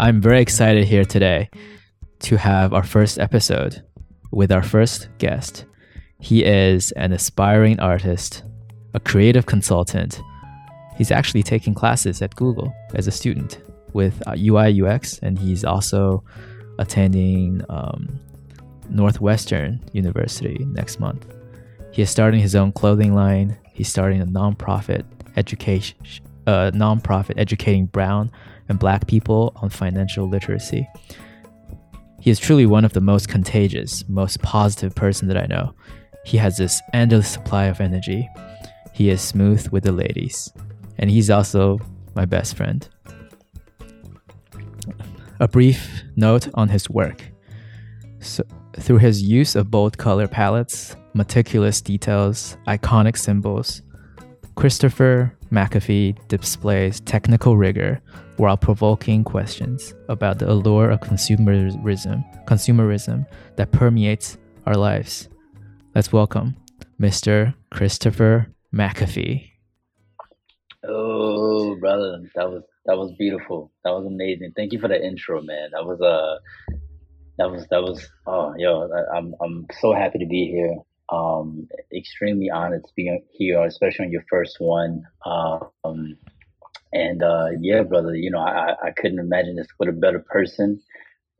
I'm very excited here today to have our first episode with our first guest. He is an aspiring artist, a creative consultant. He's actually taking classes at Google as a student with UI uh, UX, and he's also attending um, Northwestern University next month. He is starting his own clothing line. He's starting a nonprofit education, uh, nonprofit educating brown and black people on financial literacy. He is truly one of the most contagious, most positive person that I know. He has this endless supply of energy. He is smooth with the ladies, and he's also my best friend. A brief note on his work. So, through his use of bold color palettes, meticulous details, iconic symbols, Kristoffer McAfee displays technical rigor while provoking questions about the allure of consumerism, consumerism that permeates our lives. Let's welcome Mr. Kristoffer McAfee. Oh, brother, that was that was beautiful. That was amazing. Thank you for the intro, man. That was uh that was that was oh yo, I'm I'm so happy to be here. Um, extremely honored to be here, especially on your first one. Um, and uh, yeah, brother, you know, I, I couldn't imagine this with a better person.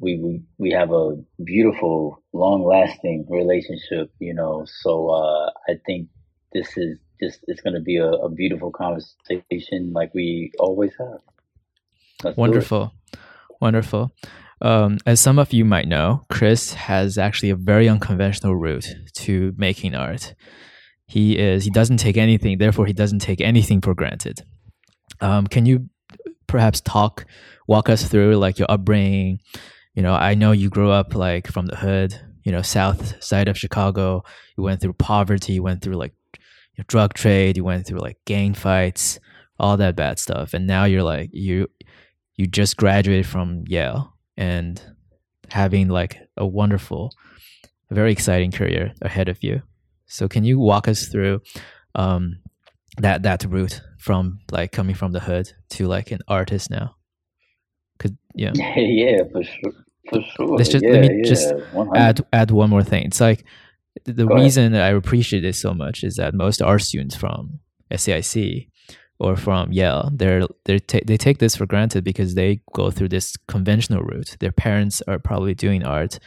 We, we we have a beautiful, long lasting relationship, you know. So uh, I think this is just it's going to be a, a, beautiful conversation, like we always have. Let's wonderful, wonderful. Um, as some of you might know, Kris has actually a very unconventional route to making art. He is he doesn't take anything, therefore he doesn't take anything for granted. Um, can you perhaps talk, walk us through like your upbringing? You know, I know you grew up like from the hood, you know, south side of Chicago. You went through poverty, you went through like drug trade, you went through like gang fights, all that bad stuff, and now you're like you you just graduated from Yale and having like a wonderful, very exciting career ahead of you. So can you walk us through um, that that route from like coming from the hood to like an artist now? Cause yeah, yeah, for sure, for sure. Let's just yeah, let me yeah, just 100. add add one more thing. It's like the Go reason that I appreciate it so much is that most art students from SAIC or from Yale, they're they ta- they take this for granted because they go through this conventional route. Their parents are probably doing art.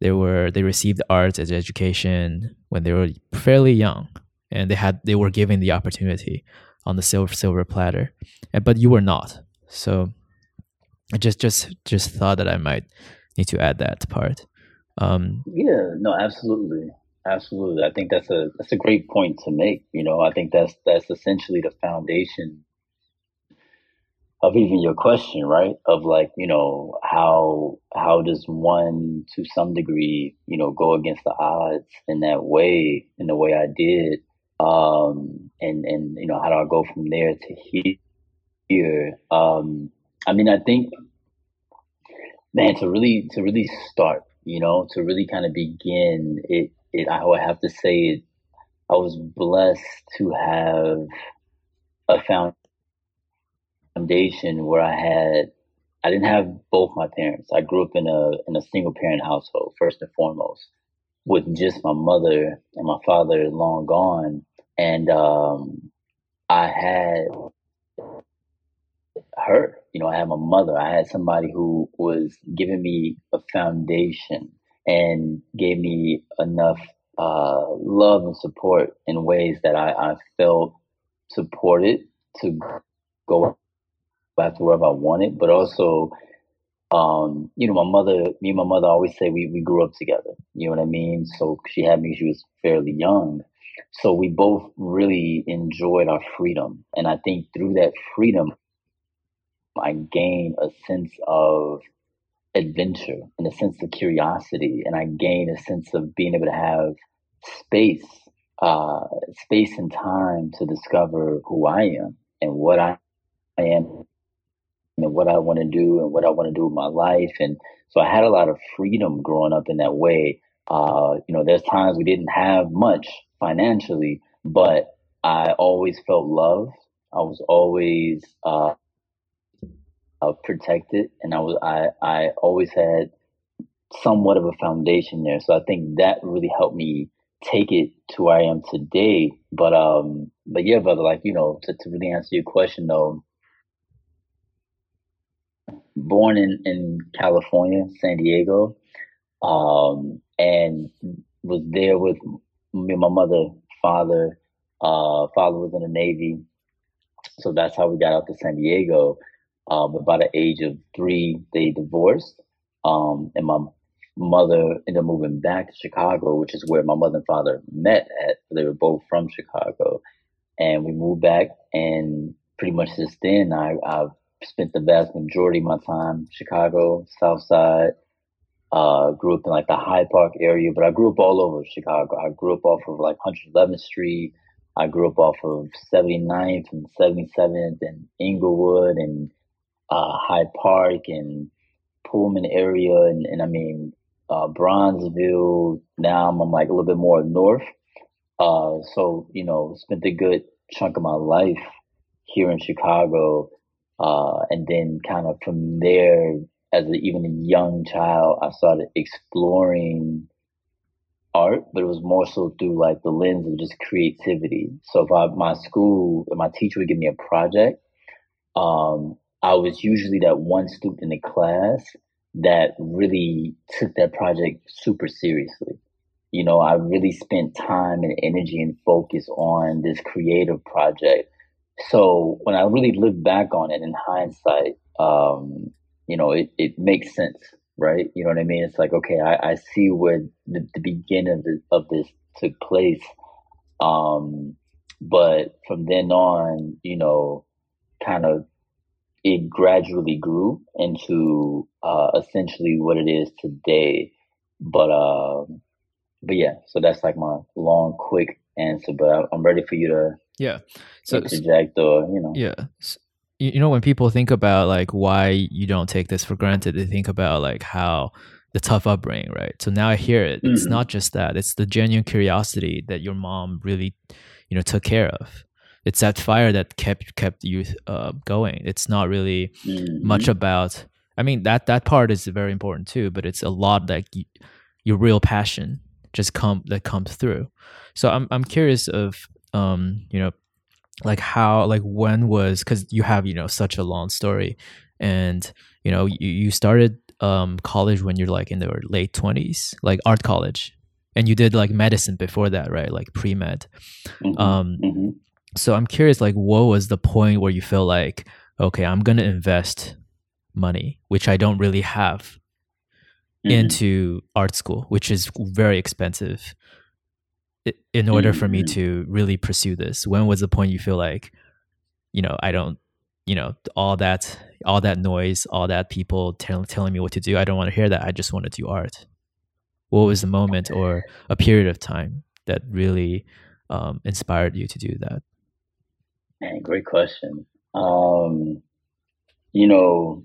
They were they received art as education when they were fairly young, and they had they were given the opportunity on the silver silver platter, but you were not. So I just just just thought that I might need to add that part. Um, Yeah, no, absolutely. Absolutely. I think that's a that's a great point to make. You know, I think that's that's essentially the foundation of even your question, right? Of like, you know, how how does one to some degree, you know, go against the odds in that way, in the way I did. Um and and you know, how do I go from there to here? Um I mean I think man to really to really start, you know, to really kind of begin it it, I would have to say it, I was blessed to have a foundation where I had I didn't have both my parents. I grew up in a in a single parent household first and foremost, with just my mother and my father long gone, and um, I had her. You know, I had my mother. I had somebody who was giving me a foundation and gave me enough uh, love and support in ways that I, I felt supported to go back to wherever I wanted, but also, um, you know, my mother, me and my mother always say we, we grew up together. You know what I mean? So she had me, she was fairly young. So we both really enjoyed our freedom. And I think through that freedom, I gained a sense of adventure and a sense of curiosity, and I gain a sense of being able to have space, uh, space and time to discover who I am and what I am and what I want to do and what I want to do with my life. And so I had a lot of freedom growing up in that way. Uh, you know, there's times we didn't have much financially, but I always felt love. I was always uh, uh, protected, and I was I I always had somewhat of a foundation there. So I think that really helped me take it to where I am today. But um, but yeah, brother, like you know, to, to really answer your question though, born in in California, San Diego, um, and was there with me, my mother, father. Uh, father was in the Navy, so that's how we got out to San Diego. Um, by the age of three, they divorced, um, and my mother ended up moving back to Chicago, which is where my mother and father met at. They were both from Chicago. And we moved back, and pretty much since then, I, I've spent the vast majority of my time Chicago, South Side. Uh, grew up in like the Hyde Park area, but I grew up all over Chicago. I grew up off of like 111th Street. I grew up off of 79th and 77th and Englewood and uh, Hyde Park and Pullman area. And, and I mean, uh, Bronzeville. Now I'm, I'm, like a little bit more north. Uh, so you know, spent a good chunk of my life here in Chicago, uh, and then kind of from there, as a, even a young child, I started exploring art, but it was more so through like the lens of just creativity. So if I, my school, my teacher would give me a project, um, I was usually that one student in the class that really took that project super seriously. You know, I really spent time and energy and focus on this creative project. So when I really look back on it in hindsight, um, you know, it, it makes sense, right? You know what I mean? It's like, okay, I, I see where the, the beginning of, the, of this took place. Um, but from then on, you know, kind of it gradually grew into uh, essentially what it is today. But uh, but yeah, so that's like my long, quick answer. But I'm ready for you to yeah, so interject or you know yeah. You know when people think about like why you don't take this for granted, they think about like how the tough upbringing, right? So now I hear it. It's mm-hmm. not just that; it's the genuine curiosity that your mom really, you know, took care of it's that fire that kept kept you uh, going. It's not really mm-hmm. much about. I mean that that part is very important too, but it's a lot that you, your real passion just come that comes through. So I'm I'm curious of um you know like how like when was because you have you know such a long story and you know you, you started um college when you're like in the late 20s like art college and you did like medicine before that right like pre-med mm-hmm. um mm-hmm so i'm curious like what was the point where you feel like okay i'm gonna invest money which i don't really have mm-hmm. into art school which is very expensive in order mm-hmm. for me mm-hmm. to really pursue this when was the point you feel like you know i don't you know all that all that noise all that people tell, telling me what to do i don't want to hear that i just want to do art what was the moment or a period of time that really um, inspired you to do that Man, great question. Um, you know,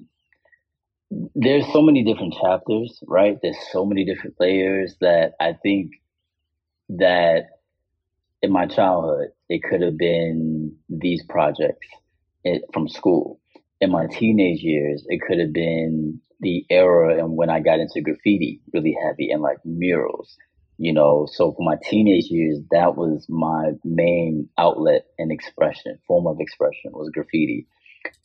there's so many different chapters, right? There's so many different layers that I think that in my childhood, it could have been these projects it, from school. In my teenage years, it could have been the era and when I got into graffiti really heavy and like murals you know so for my teenage years that was my main outlet and expression form of expression was graffiti.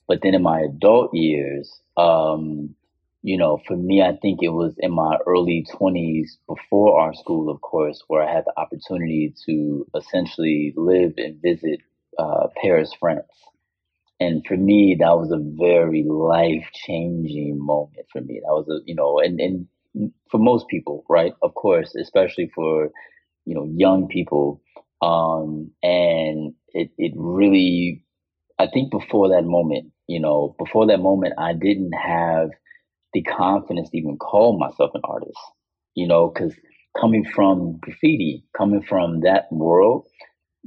But then in my adult years um you know for me i think it was in my early 20s before our school of course where i had the opportunity to essentially live and visit uh, paris france. And for me that was a very life changing moment for me. That was a you know and and for most people, right? Of course, especially for you know young people. Um, and it it really, I think before that moment, you know, before that moment, I didn't have the confidence to even call myself an artist. You know, because coming from graffiti, coming from that world,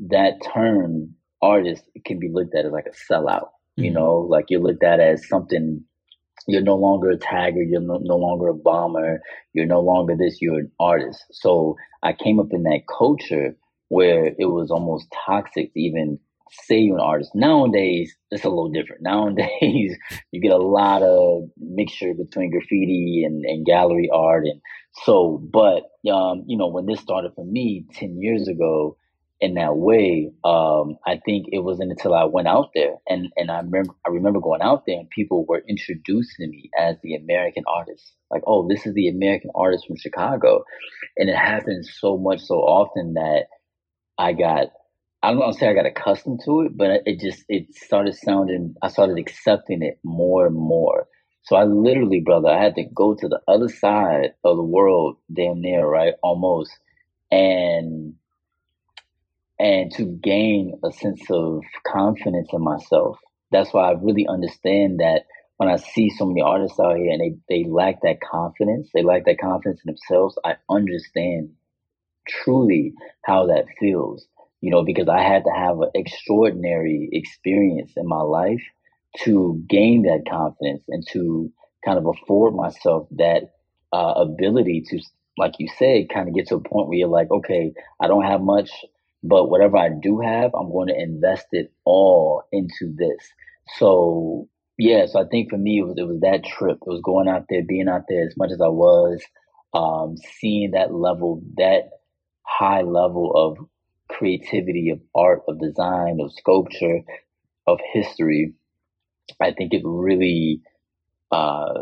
that term artist can be looked at as like a sellout. Mm-hmm. You know, like you're looked at as something you're no longer a tagger you're no, no, longer a bomber you're no longer this you're an artist so i came up in that culture where it was almost toxic to even say you're an artist. Nowadays, it's a little different. Nowadays, you get a lot of mixture between graffiti and, and gallery art. And so, but, um, you know, when this started for me 10 years ago, in that way, um, I think it wasn't until I went out there and, and I remember I remember going out there and people were introducing me as the American artist. Like, oh, this is the American artist from Chicago. And it happens so much so often that I got I don't want to say I got accustomed to it, but it just it started sounding I started accepting it more and more. So I literally, brother, I had to go to the other side of the world, damn near, right? Almost. And and to gain a sense of confidence in myself. That's why I really understand that when I see so many artists out here and they, they lack that confidence, they lack that confidence in themselves, I understand truly how that feels, you know, because I had to have an extraordinary experience in my life to gain that confidence and to kind of afford myself that uh, ability to, like you said, kind of get to a point where you're like, okay, I don't have much. But whatever I do have, I'm going to invest it all into this. So yeah, so I think for me it was it was that trip. It was going out there, being out there as much as I was, um, seeing that level, that high level of creativity, of art, of design, of sculpture, of history. I think it really uh,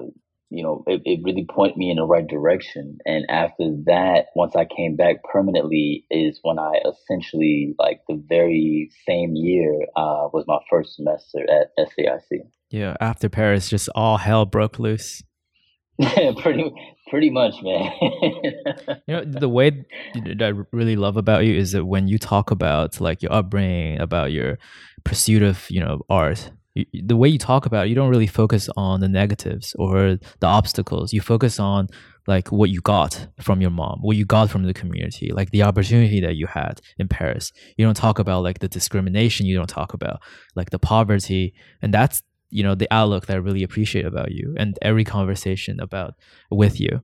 you know, it, it really pointed me in the right direction. And after that, once I came back permanently, is when I essentially, like the very same year, uh, was my first semester at SAIC. Yeah, after Paris, just all hell broke loose. Pretty pretty much, man. you know, the way that I really love about you is that when you talk about like your upbringing, about your pursuit of you know art, the way you talk about it, you don't really focus on the negatives or the obstacles. You focus on like what you got from your mom, what you got from the community, like the opportunity that you had in Paris. You don't talk about like the discrimination. You don't talk about like the poverty, and that's you know the outlook that I really appreciate about you and every conversation about with you.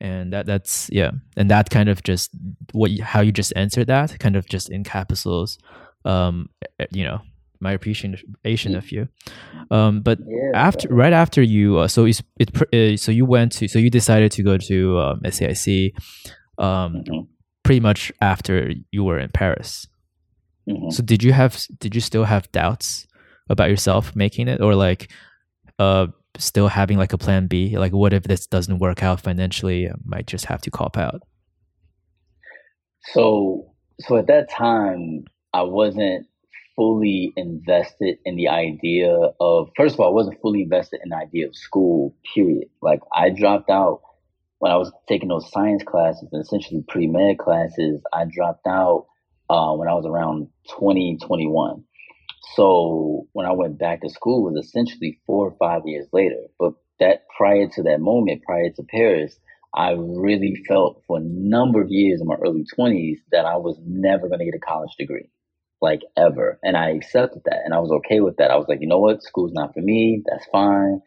And that that's yeah, and that kind of just what how you just answered that kind of just encapsulates um you know my appreciation of you. Um, but yeah, after right after you, uh, so it's it uh, so you went to so you decided to go to um, SAIC, um, mm-hmm. pretty much after you were in Paris. Mm-hmm. So did you have did you still have doubts about yourself making it, or like, uh, still having like a plan B? Like, what if this doesn't work out financially? I might just have to cop out. So so at that time, I wasn't fully invested in the idea of first of all, I wasn't fully invested in the idea of school, period. Like I dropped out when I was taking those science classes and essentially pre med classes, I dropped out uh, when I was around 20, 21. So when I went back to school was essentially four or five years later. But that prior to that moment, prior to Paris, I really felt for a number of years in my early 20s that I was never going to get a college degree like ever. And I accepted that and I was okay with that. I was like, you know what? School's not for me. That's fine.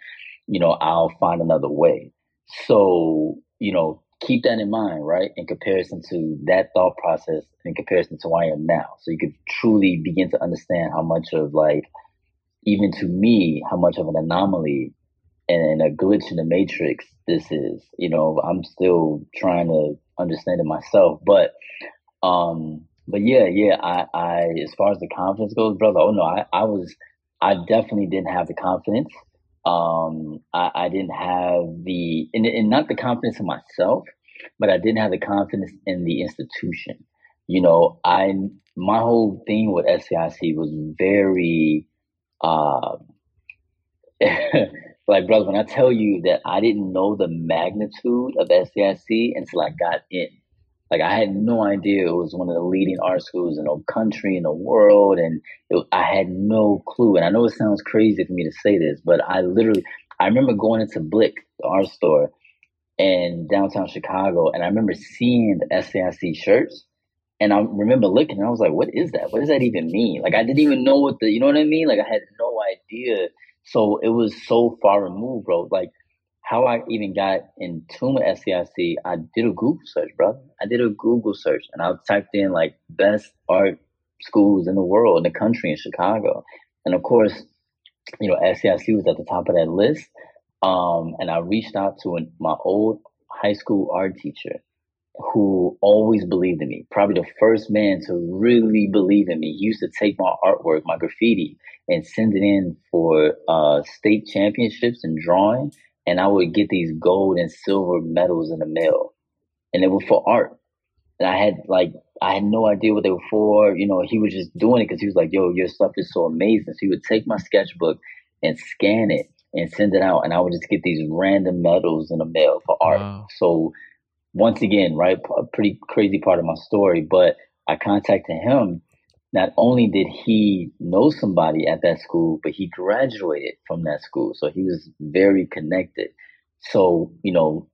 You know, I'll find another way. So, you know, keep that in mind, right? In comparison to that thought process, in comparison to where I am now. So you could truly begin to understand how much of like, even to me, how much of an anomaly and a glitch in the matrix this is. You know, I'm still trying to understand it myself. But um but yeah, yeah, I, I, as far as the confidence goes, brother, oh no, I, I was, I definitely didn't have the confidence. Um, I, I didn't have the, and, and not the confidence in myself, but I didn't have the confidence in the institution. You know, I, my whole thing with SAIC was very, uh, like, brother, when I tell you that I didn't know the magnitude of SAIC until I got in like I had no idea it was one of the leading art schools in the country in the world, and it, I had no clue. And I know it sounds crazy for me to say this, but I literally I remember going into Blick, the art store, in downtown Chicago, and I remember seeing the SAIC shirts. And I remember looking, and I was like, "What is that? What does that even mean?" Like I didn't even know what the, you know what I mean? Like I had no idea. So it was so far removed, bro. Like how I even got in tune with SAIC, I did a Google search, bro. I did a Google search and I typed in like best art schools in the world, in the country, in Chicago. And of course, you know, SAIC was at the top of that list. Um, and I reached out to an, my old high school art teacher who always believed in me. Probably the first man to really believe in me. He used to take my artwork, my graffiti, and send it in for uh, state championships and drawing. And I would get these gold and silver medals in the mail. And they were for art. And I had like I had no idea what they were for. You know, he was just doing it because he was like, "Yo, your stuff is so amazing." So he would take my sketchbook and scan it and send it out, and I would just get these random medals in the mail for art. Wow. So once again, right, a pretty crazy part of my story, but I contacted him. Not only did he know somebody at that school, but he graduated from that school, so he was very connected. So, you know,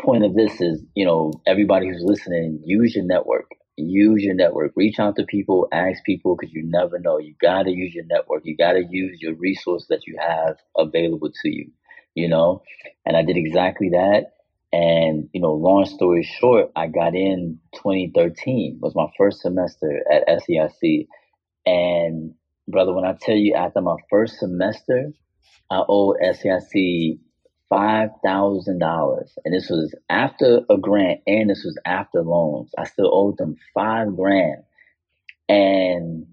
point of this is, you know, everybody who's listening, use your network. Use your network. Reach out to people, ask people, because you never know. You got to use your network. You got to use your resource that you have available to you, you know? And I did exactly that. And, you know, long story short, I got in 2013, was my first semester at SAIC. And brother, when I tell you after my first semester, I owed thousand dollars, and this was after a grant, and this was after loans. I still owed them five grand, and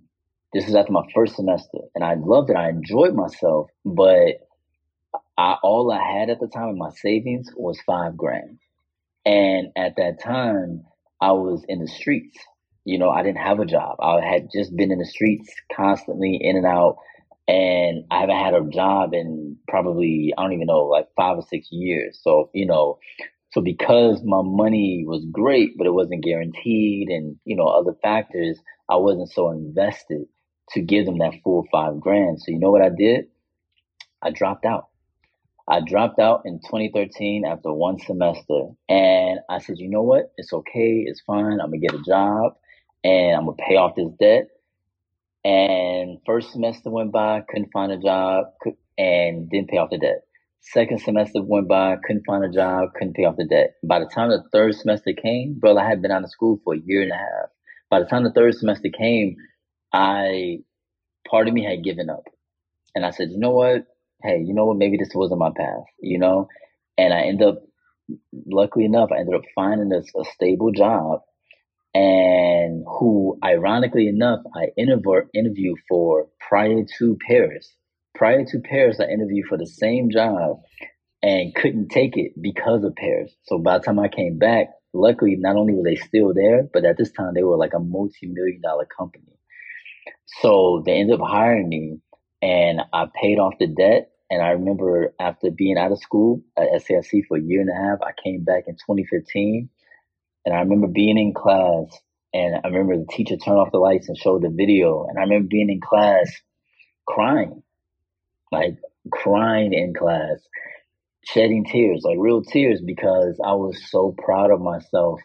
this is after my first semester, and I loved it. I enjoyed myself, but I all I had at the time in my savings was five grand, and at that time I was in the streets. You know, I didn't have a job. I had just been in the streets constantly, in and out and I haven't had a job in probably I don't even know like five or six years. So you know, so because my money was great, but it wasn't guaranteed, and you know other factors, I wasn't so invested to give them that full five grand. So you know what I did? I dropped out. I dropped out in 2013 after one semester, and I said, you know what? It's okay. It's fine. I'm gonna get a job, and I'm gonna pay off this debt and first semester went by, couldn't find a job, and didn't pay off the debt. Second semester went by, couldn't find a job, couldn't pay off the debt. By the time the third semester came, brother, I had been out of school for a year and a half. By the time the third semester came, I, part of me had given up. And I said, you know what? Hey, you know what? Maybe this wasn't my path, you know? And I ended up, luckily enough, I ended up finding a, a stable job and who, ironically enough, I interv- interviewed for prior to Paris. Prior to Paris, I interviewed for the same job and couldn't take it because of Paris. So by the time I came back, luckily, not only were they still there, but at this time they were like a multi-million dollar company. So they ended up hiring me, and I paid off the debt. And I remember after being out of school at SAIC for a year and a half, I came back in 2015 and I remember being in class and I remember the teacher turned off the lights and showed the video. And I remember being in class crying, like crying in class, shedding tears, like real tears, because I was so proud of myself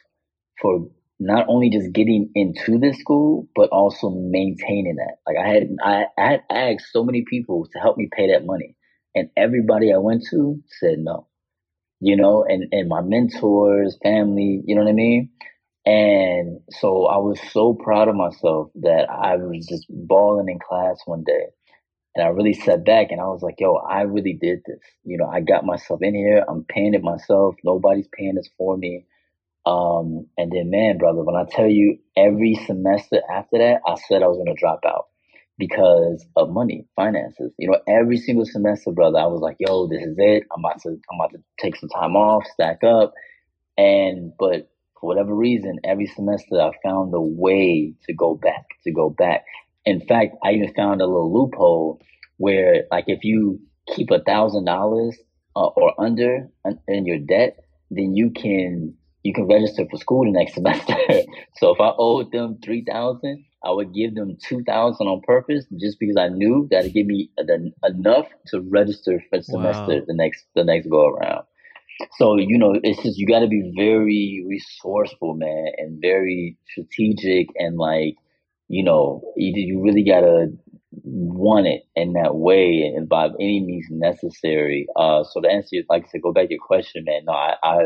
for not only just getting into this school, but also maintaining that. Like I had, I, I had asked so many people to help me pay that money, and everybody I went to said no you know, and, and my mentors, family, you know what I mean? And so I was so proud of myself that I was just balling in class one day. And I really sat back and I was like, yo, I really did this. You know, I got myself in here. I'm paying it myself. Nobody's paying this for me. Um, and then, man, brother, when I tell you every semester after that, I said I was going to drop out because of money, finances. You know, every single semester, brother, I was like, yo, this is it. I'm about to I'm about to take some time off, stack up. And but for whatever reason, every semester I found a way to go back, to go back. In fact, I even found a little loophole where like if you keep a thousand dollars uh, or under in your debt, then you can you can register for school the next semester. so if I owed them three thousand, I would give them two thousand on purpose, just because I knew that it give me enough to register for the semester wow. the next the next go around. So you know, it's just you got to be very resourceful, man, and very strategic, and like you know, you, you really got to want it in that way and by any means necessary. Uh, so to answer, like I said, go back to your question, man. No, I, I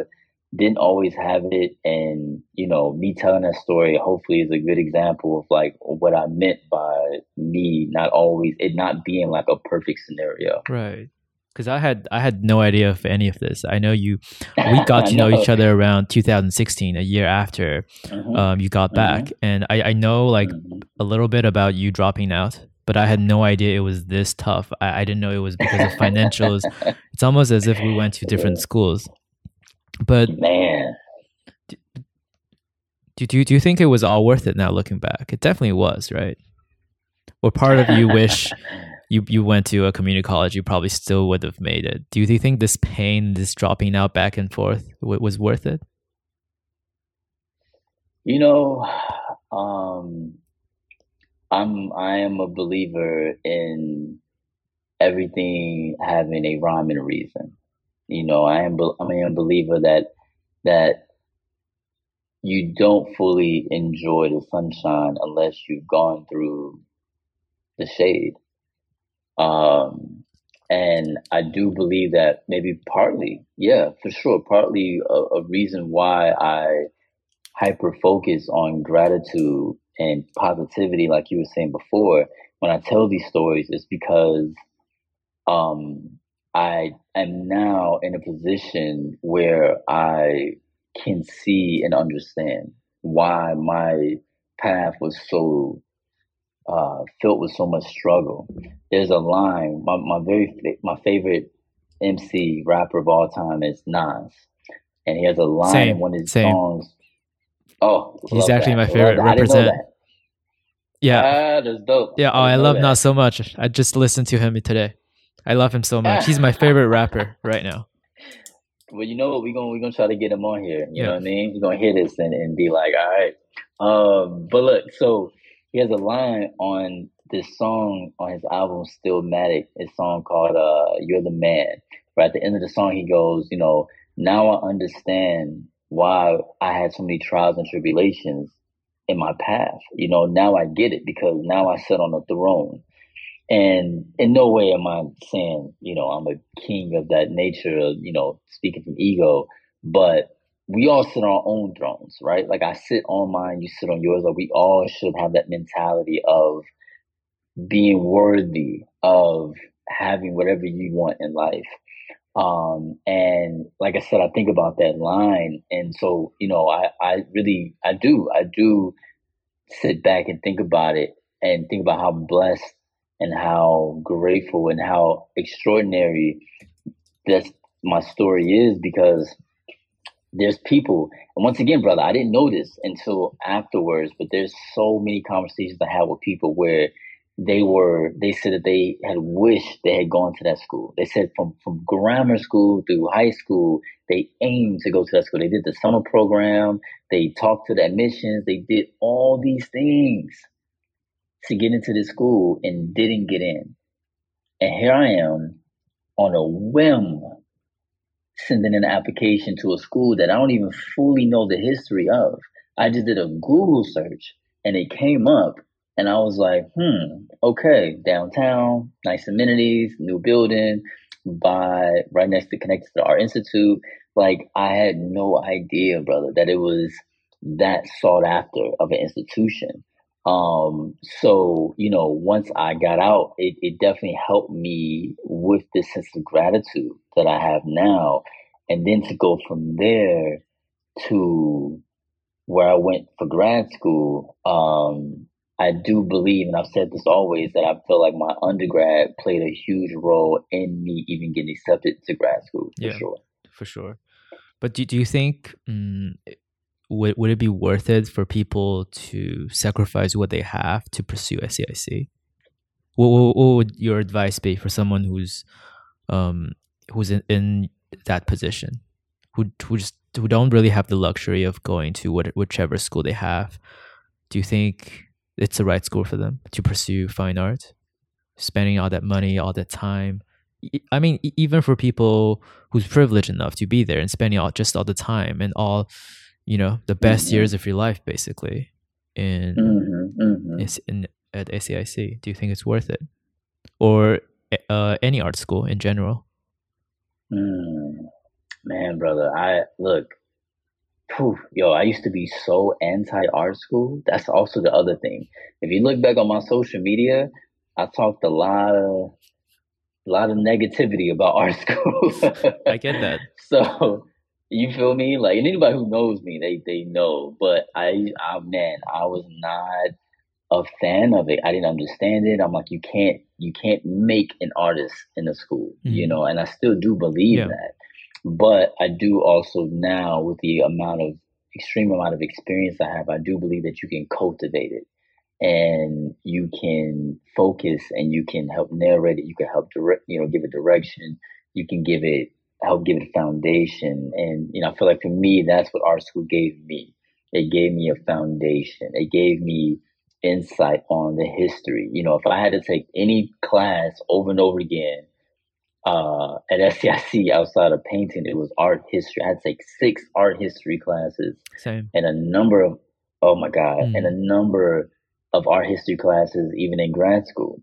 didn't always have it and you know me telling that story hopefully is a good example of like what i meant by me not always it not being like a perfect scenario right because i had i had no idea of any of this i know you we got to know. each other around 2016 a year after mm-hmm. um, you got back mm-hmm. and I, I know like mm-hmm. a little bit about you dropping out but I had no idea it was this tough. I, I didn't know it was because of financials. it's almost as if we went to different schools. But man, do, do, do you think it was all worth it now looking back? It definitely was, right? Or part of you wish you, you went to a community college, you probably still would have made it. Do you think this pain, this dropping out back and forth, was worth it? You know, um, I'm I am a believer in everything having a rhyme and a reason. You know, I am I am a believer that that you don't fully enjoy the sunshine unless you've gone through the shade. Um, and I do believe that maybe partly, yeah, for sure, partly a, a reason why I hyper focus on gratitude and positivity, like you were saying before, when I tell these stories, is because um, I am now in a position where I can see and understand why my path was so uh, filled with so much struggle. There's a line. My, my very my favorite MC rapper of all time is Nas, and he has a line same, in one of his same. songs. Oh, he's actually that. my favorite. Represent. Yeah, ah, that's dope. Yeah, oh, I, I love that. Nas so much. I just listened to him today. I love him so much. He's my favorite rapper right now. Well, you know what? We're gonna we're gonna try to get him on here. You yeah. know what I mean? He's gonna hear this and, and be like, all right. Um, but look, so he has a line on this song on his album Stillmatic, a song called uh You're the Man. Right at the end of the song he goes, you know, now I understand why I had so many trials and tribulations in my path. You know, now I get it because now I sit on the throne. And in no way am I saying, you know, I'm a king of that nature, of, you know, speaking from ego, but we all sit on our own thrones, right? Like I sit on mine, you sit on yours. Like we all should have that mentality of being worthy of having whatever you want in life. Um, and like I said, I think about that line. And so, you know, I, I really, I do, I do sit back and think about it and think about how blessed and how grateful and how extraordinary this my story is because there's people and once again brother i didn't know this until afterwards but there's so many conversations i have with people where they were they said that they had wished they had gone to that school. They said from from grammar school through high school they aimed to go to that school. They did the summer program. They talked to the admissions. They did all these things to get into this school and didn't get in and here i am on a whim sending an application to a school that i don't even fully know the history of i just did a google search and it came up and I was like, hmm, okay, downtown, nice amenities, new building, by right next to connected to Art Institute. Like I had no idea, brother, that it was that sought after of an institution. Um, so, you know, once I got out, it, it definitely helped me with this sense of gratitude that I have now. And then to go from there to where I went for grad school, um, I do believe, and I've said this always, that I feel like my undergrad played a huge role in me even getting accepted to grad school. For yeah, sure. For sure. But do, do you think um, would would it be worth it for people to sacrifice what they have to pursue SAIC? What, what, what would your advice be for someone who's um who's in, in that position, who who just who don't really have the luxury of going to what, whichever school they have? Do you think it's the right school for them to pursue fine art, spending all that money, all that time. I mean, even for people who's privileged enough to be there and spending all just all the time and all, you know, the best mm-hmm. years of your life basically in mm-hmm. Mm-hmm. in at SAIC. Do you think it's worth it, or uh, any art school in general? Mm. Man, brother, I look. Whew, yo, I used to be so anti art school. That's also the other thing. If you look back on my social media, I talked a lot of a lot of negativity about art school. I get that. So you feel me? Like and anybody who knows me, they they know. But I, I man, I was not a fan of it. I didn't understand it. I'm like, you can't you can't make an artist in a school, mm-hmm. you know. And I still do believe yeah. that. But I do also now, with the amount of extreme amount of experience I have, I do believe that you can cultivate it and you can focus and you can help narrate it. You can help direct, you know, give it direction. You can give it, help give it a foundation. And, you know, I feel like for me, that's what art school gave me. It gave me a foundation. It gave me insight on the history. You know, if I had to take any class over and over again, uh, at SAIC outside of painting, it was art history. I had to take six art history classes Same. and a number of, oh my God, mm. and a number of art history classes, even in grad school.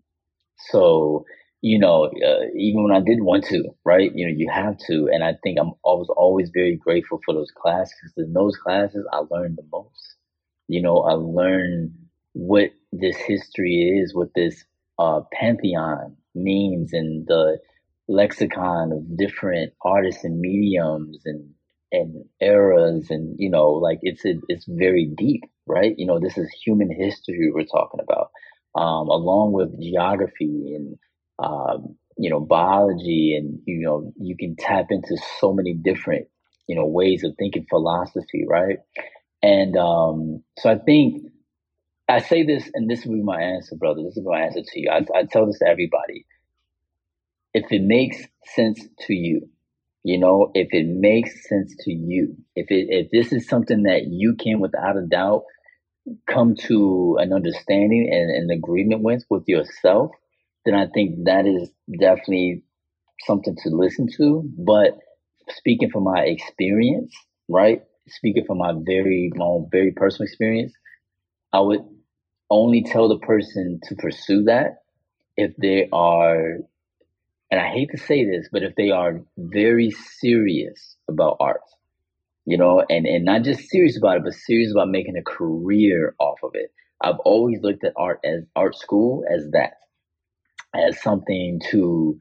So, you know, uh, even when I did want to, right? You know, you have to. And I think I'm, always, always very grateful for those classes in those classes, I learned the most. You know, I learned what this history is, what this uh, pantheon means, and the lexicon of different artists and mediums and and eras and you know like it's a, it's very deep right you know this is human history we're talking about um, along with geography and um, you know biology and you know you can tap into so many different you know ways of thinking philosophy right? And um, so i think i say this and this will be my answer brother. This is my answer to you. I, I tell this to everybody. If it makes sense to you you know if it makes sense to you if it if this is something that you can without a doubt come to an understanding and an agreement with with yourself then i think that is definitely something to listen to. But speaking from my experience right? Speaking from my very my own very personal experience i would only tell the person to pursue that if they are and I hate to say this, but if they are very serious about art, you know, and, and not just serious about it, but serious about making a career off of it. I've always looked at art as art school as that, as something to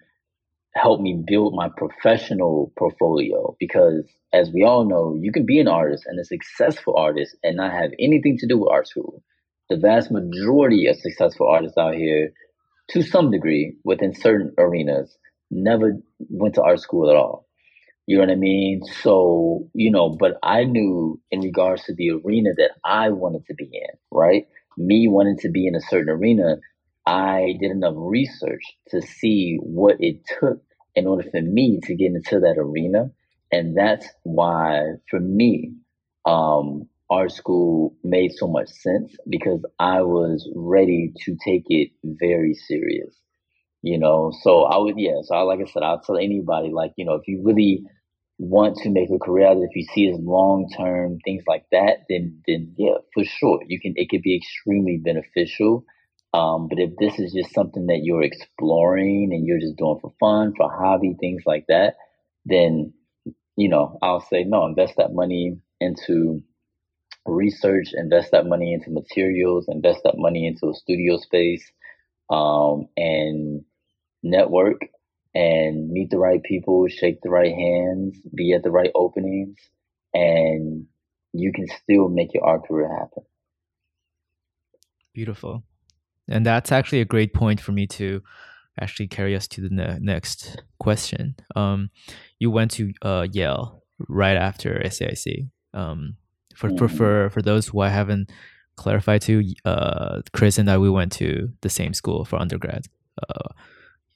help me build my professional portfolio. Because as we all know, you can be an artist and a successful artist and not have anything to do with art school. The vast majority of successful artists out here to some degree within certain arenas never went to art school at all. You know what I mean? So, you know, but I knew in regards to the arena that I wanted to be in, right? Me wanting to be in a certain arena, I did enough research to see what it took in order for me to get into that arena. And that's why, for me, um, art school made so much sense because I was ready to take it very serious. You know, so I would, yeah. So I, like I said, I'll tell anybody, like, you know, if you really want to make a career out of it, if you see as long term, things like that, then, then yeah, for sure, you can, it could be extremely beneficial. Um, but if this is just something that you're exploring and you're just doing for fun, for hobby, things like that, then, you know, I'll say no, invest that money into research, invest that money into materials, invest that money into a studio space, um, and network and meet the right people, shake the right hands, be at the right openings, and you can still make your art career happen. Beautiful. And that's actually a great point for me to actually carry us to the ne- next question. Um, you went to uh, Yale right after SAIC. Um, for, for mm-hmm. for for those who I haven't clarified to, uh, Kris and I we went to the same school for undergrad. Uh,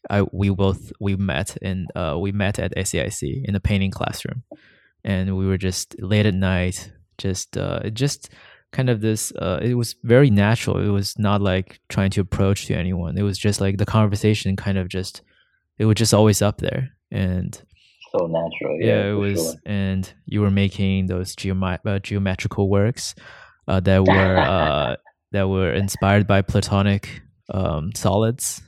I we both we met and uh, we met at SAIC in the painting classroom, and we were just late at night, just uh, just kind of this. Uh, it was very natural. It was not like trying to approach to anyone. It was just like the conversation kind of just it was just always up there, and so natural. Yeah, yeah it was, sure. and you were making those geomet- uh, geometrical works uh, that were uh, that were inspired by Platonic um, solids,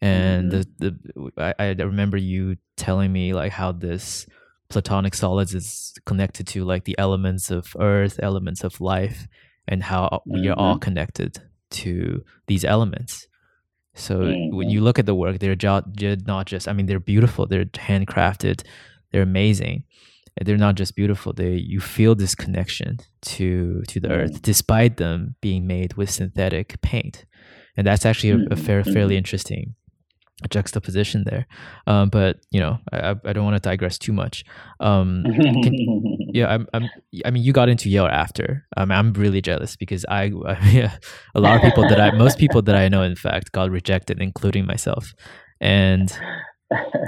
and mm-hmm. the, the I, I remember you telling me like how this platonic solids is connected to like the elements of earth, elements of life, and how we are all mm-hmm. connected to these elements. So mm-hmm. when you look at the work, they're not just, I mean, they're beautiful, they're handcrafted, they're amazing. They're not just beautiful, they you feel this connection to to the mm-hmm. earth despite them being made with synthetic paint. And that's actually a, a mm-hmm. fair, fairly mm-hmm. interesting juxtaposition there. Um, but you know, I, I don't want to digress too much. Um, can, yeah, I'm, I'm, I mean, you got into Yale after. Um, I'm really jealous because I, I yeah, a lot of people that I, most people that I know, in fact, got rejected, including myself. And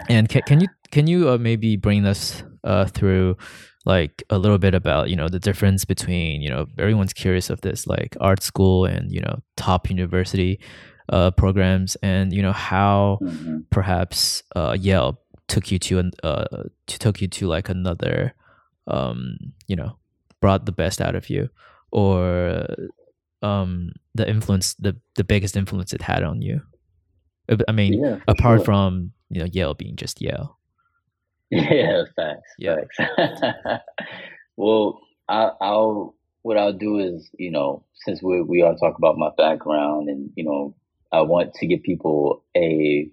and can, can you can you uh, maybe bring us uh, through like a little bit about you know the difference between you know everyone's curious of this like art school and you know top university uh, programs and you know how mm-hmm. perhaps uh, Yale took you to an uh, to took you to like another um, you know brought the best out of you or um, the influence the the biggest influence it had on you uh, I mean yeah, apart sure. from you know Yale being just Yale yeah facts yeah. facts well I, I'll what I'll do is, you know, since we we are talking about my background and you know I want to give people a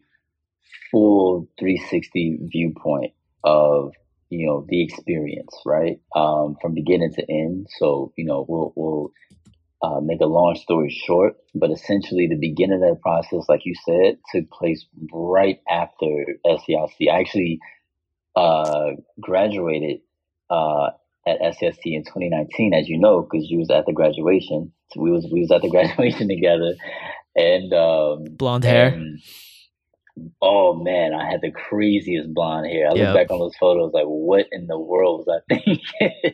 full 360 viewpoint of you know the experience, right, um, from beginning to end. So you know we'll we'll uh, make a long story short, but essentially the beginning of that process, like you said, took place right after SAIC. I actually uh, graduated uh, at SAIC in 2019, as you know, because you was at the graduation. So we was we was at the graduation together, and um, blonde hair. And, oh man, I had the craziest blonde hair. I yep. look back on those photos like, what in the world was I thinking?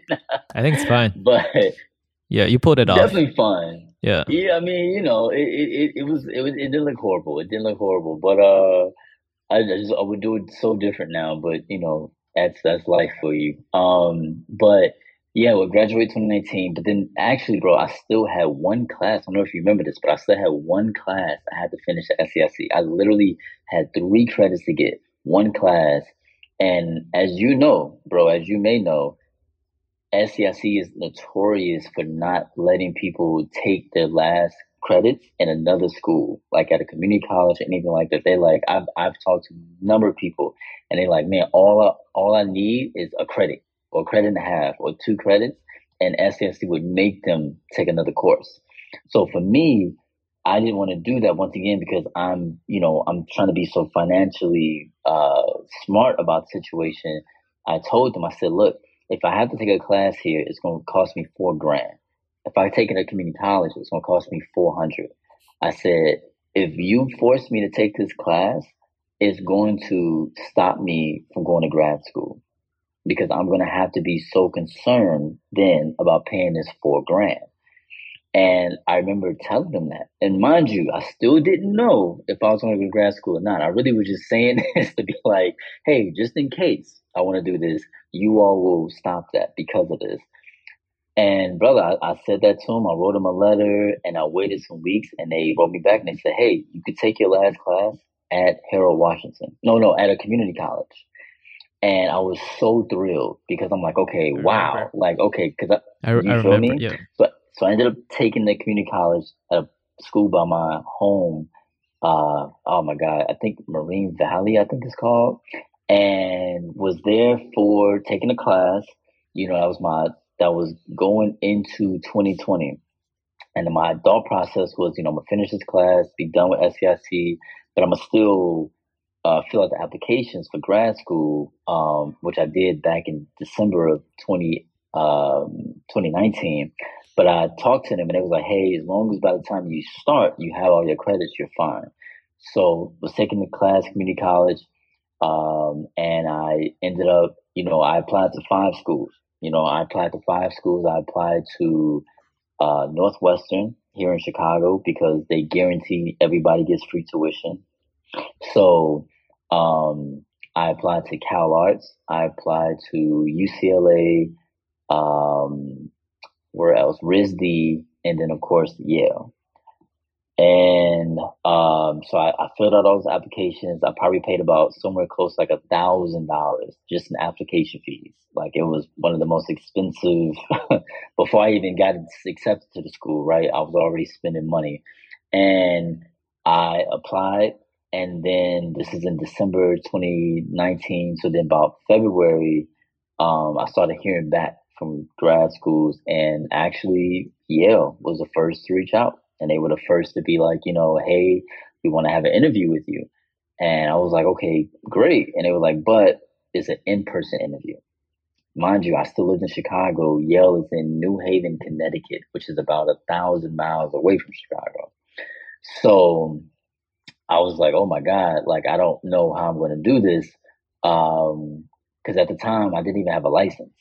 I think it's fine, but yeah, you pulled it off. Definitely fun. Yeah, yeah. I mean, you know, it it, it was it was it didn't look horrible. It didn't look horrible, but uh, I just I would do it so different now. But you know, that's that's life for you. Um, but yeah, we graduated 2019, but then actually, bro, I still had one class. I don't know if you remember this, but I still had one class I had to finish at SAIC. I literally had three credits to get, one class. And as you know, bro, as you may know, SAIC is notorious for not letting people take their last credits in another school, like at a community college or anything like that. They like I've I've talked to a number of people, and they like, man, all I, all I need is a credit or credit and a half or two credits, and SAIC would make them take another course. So for me, I didn't want to do that once again because I'm, you know, I'm trying to be so financially uh, smart about the situation. I told them, I said, look, if I have to take a class here, it's going to cost me four grand. If I take it at community college, it's going to cost me 400. I said, if you force me to take this class, it's going to stop me from going to grad school because I'm going to have to be so concerned then about paying this four grand. And I remember telling them that. And mind you, I still didn't know if I was going to go to grad school or not. I really was just saying this to be like, hey, just in case I want to do this, you all will stop that because of this. And brother, I, I said that to him. I wrote him a letter and I waited some weeks and they wrote me back and they said, hey, you could take your last class at Harold Washington. No, no, at a community college and I was so thrilled because I'm like, okay, wow, like okay, because I, I, you I feel remember, me? Yeah. But so I ended up taking the community college at a school by my home. Uh, oh my god, I think Moraine Valley, I think it's called, and was there for taking a class. You know, that was my that was going into 2020, and my thought process was, you know, I'm gonna finish this class, be done with SAIC, but I'm gonna still uh, fill out the applications for grad school, um, which I did back in December of 20, um, 2019. But I talked to them and it was like, hey, as long as by the time you start, you have all your credits, you're fine. So I was taking the class, community college, um, and I ended up, you know, I applied to five schools. You know, I applied to five schools. I applied to uh, Northwestern here in Chicago because they guarantee everybody gets free tuition. So um, I applied to Cal Arts. I applied to UCLA. Um, where else? RISD, and then of course Yale. And um, so I, I, filled out all those applications. I probably paid about somewhere close like a thousand dollars just in application fees. Like it was one of the most expensive before I even got accepted to the school, right? I was already spending money. And I applied and then this is in December 2019. So then about February, um, I started hearing back from grad schools and actually Yale was the first to reach out and they were the first to be like, you know, hey, we want to have an interview with you. And I was like, okay, great. And they were like, but it's an in-person interview. Mind you, I still lived in Chicago. Yale is in New Haven, Connecticut, which is about a thousand miles away from Chicago. So I was like, oh my God, like I don't know how I'm going to do this. Um, cause at the time I didn't even have a license.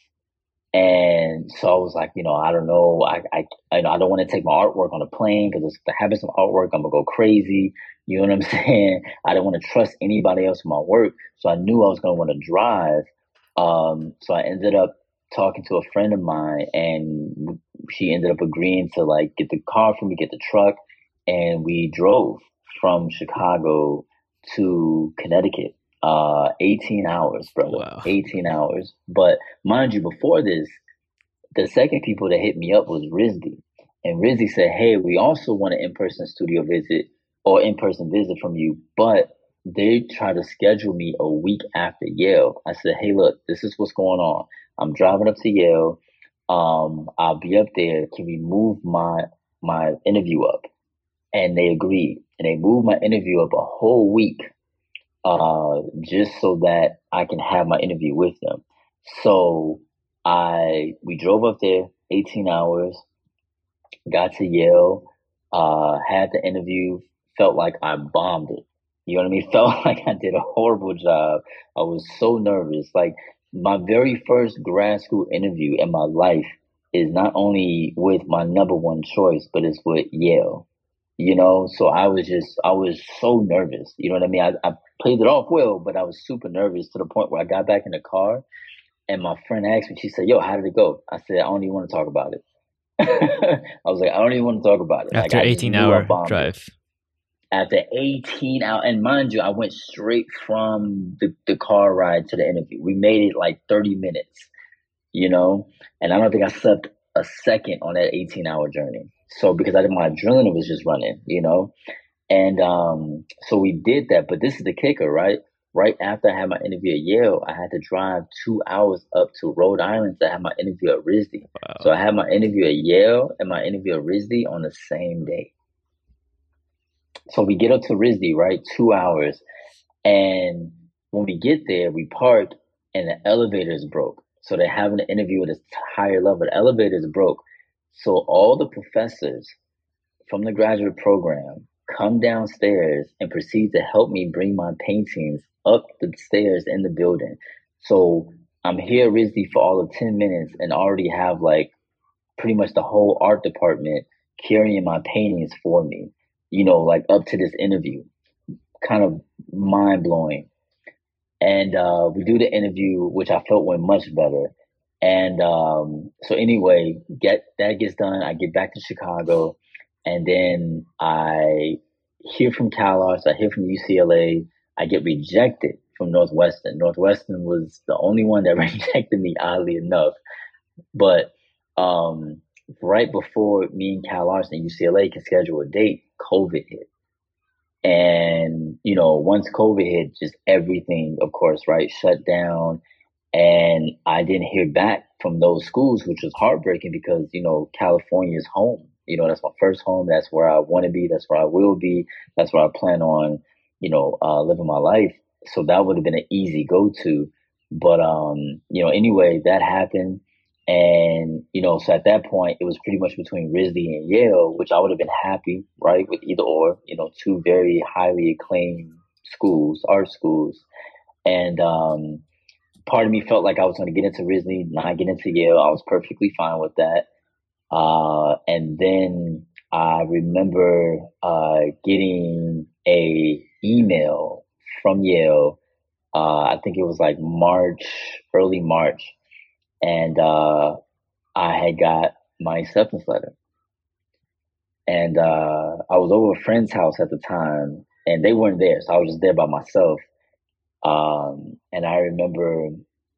And so I was like, you know, I don't know. I, I, I, I don't want to take my artwork on a plane because if I have some artwork, I'm gonna go crazy. You know what I'm saying? I don't want to trust anybody else with my work. So I knew I was gonna want to drive. Um, so I ended up talking to a friend of mine, and she ended up agreeing to like get the car for me, get the truck, and we drove from Chicago to Connecticut uh, 18 hours, brother. Wow. 18 hours. But mind you, before this, the second people that hit me up was RISD. And RISD said, hey, we also want an in-person studio visit or in-person visit from you, but they try to schedule me a week after Yale. I said, hey, look, this is what's going on. I'm driving up to Yale. Um, I'll be up there. Can we move my my interview up? And they agreed. And they moved my interview up a whole week uh, just so that I can have my interview with them. So I we drove up there 18 hours, got to Yale, uh, had the interview, felt like I bombed it. You know what I mean? Felt like I did a horrible job. I was so nervous. Like my very first grad school interview in my life is not only with my number one choice, but it's with Yale you know so i was just i was so nervous you know what i mean? I, I played it off well but i was super nervous to the point where i got back in the car and my friend asked me she said yo how did it go? I said i don't even want to talk about it. I was like i don't even want to talk about it. After like, 18 hour drive. After 18 hour and mind you i went straight from the, the car ride to the interview. We made it like 30 minutes you know? And i don't think i slept a second on that 18 hour journey so because I did my adrenaline was just running, you know, and um, so we did that. But this is the kicker, right? Right after I had my interview at Yale, I had to drive two hours up to Rhode Island to have my interview at RISD. Wow. So I had my interview at Yale and my interview at RISD on the same day. So we get up to RISD, right? Two hours. And when we get there, we park and the elevator is broke. So they're having an interview at a higher level. The elevator is broke. So all the professors from the graduate program come downstairs and proceed to help me bring my paintings up the stairs in the building. So I'm here RISD for all of 10 minutes and already have like pretty much the whole art department carrying my paintings for me, you know, like up to this interview. Kind of mind blowing. And uh, we do the interview, which I felt went much better. And um, so anyway, get that gets done. I get back to Chicago, and then I hear from Cal Arts. I hear from UCLA. I get rejected from Northwestern. Northwestern was the only one that rejected me, oddly enough. But um, right before me and Cal Arts and UCLA can schedule a date, COVID hit. And, you know, once COVID hit, just everything, of course, right, shut down and I didn't hear back from those schools, which was heartbreaking because, you know, California is home. You know, that's my first home. That's where I want to be. That's where I will be. That's where I plan on, you know, uh, living my life. So that would have been an easy go to. But, um, you know, anyway, that happened. And, you know, so at that point, it was pretty much between RISD and Yale, which I would have been happy, right, with either or, you know, two very highly acclaimed schools, art schools. And, um, part of me felt like I was going to get into RISD, not get into Yale. I was perfectly fine with that. Uh, and then I remember uh, getting a email from Yale. Uh, I think it was like March, early March, and uh, I had got my acceptance letter. and uh, I was over a friend's house at the time, and they weren't there, so I was just there by myself. Um, and I remember,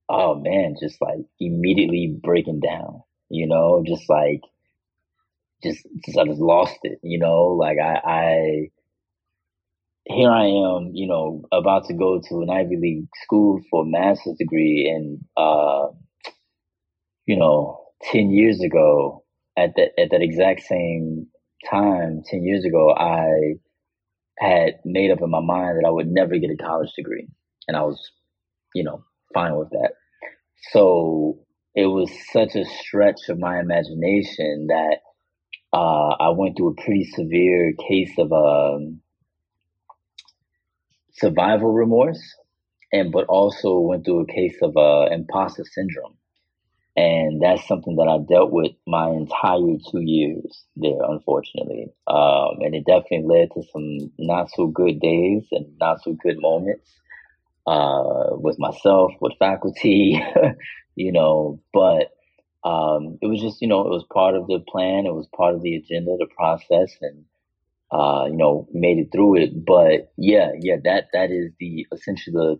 oh man, just like immediately breaking down, you know, just like, just, just I just lost it, you know, like I, I, here I am, you know, about to go to an Ivy League school for a master's degree, and uh, you know, ten years ago, at that at that exact same time, ten years ago, I had made up in my mind that I would never get a college degree and I was, you know, fine with that. So it was such a stretch of my imagination that uh, I went through a pretty severe case of um, survival remorse, and but also went through a case of uh, imposter syndrome, and that's something that I dealt with my entire two years there, unfortunately, um, and it definitely led to some not so good days and not so good moments uh, with myself, with faculty, you know, but um, it was just, you know, it was part of the plan. It was part of the agenda, the process, and, uh, you know, made it through it. But yeah, yeah, that, that is the, essentially the,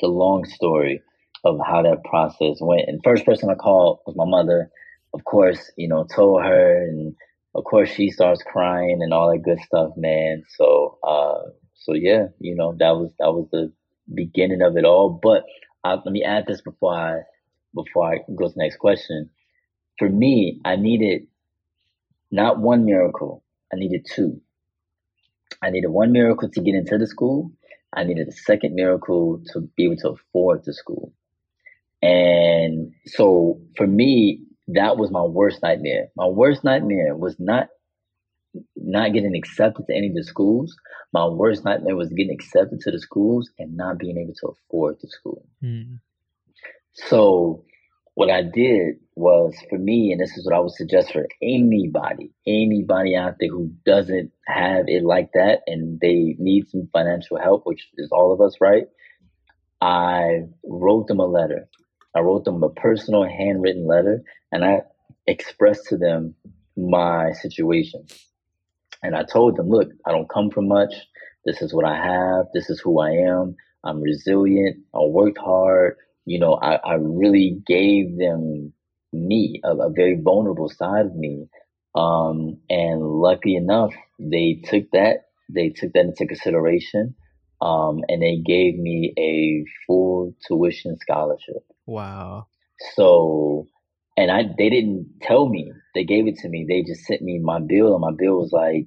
the long story of how that process went. And first person I called was my mother. Of course, you know, told her and of course she starts crying and all that good stuff, man. So, uh, so yeah, you know, that was, that was the, beginning of it all. But uh, let me add this before I before I go to the next question. For me, I needed not one miracle. I needed two. I needed one miracle to get into the school. I needed a second miracle to be able to afford the school. And so for me, that was my worst nightmare. My worst nightmare was not not getting accepted to any of the schools. My worst nightmare was getting accepted to the schools and not being able to afford the school. Mm. So what I did was for me, and this is what I would suggest for anybody, anybody out there who doesn't have it like that and they need some financial help, which is all of us, right? I wrote them a letter. I wrote them a personal handwritten letter and I expressed to them my situation. And I told them, look, I don't come from much. This is what I have. This is who I am. I'm resilient. I worked hard. You know, I, I really gave them me, a, a very vulnerable side of me. Um, and lucky enough, they took that, they took that into consideration. Um, and they gave me a full tuition scholarship. Wow. So and I they didn't tell me they gave it to me. They just sent me my bill, and my bill was like,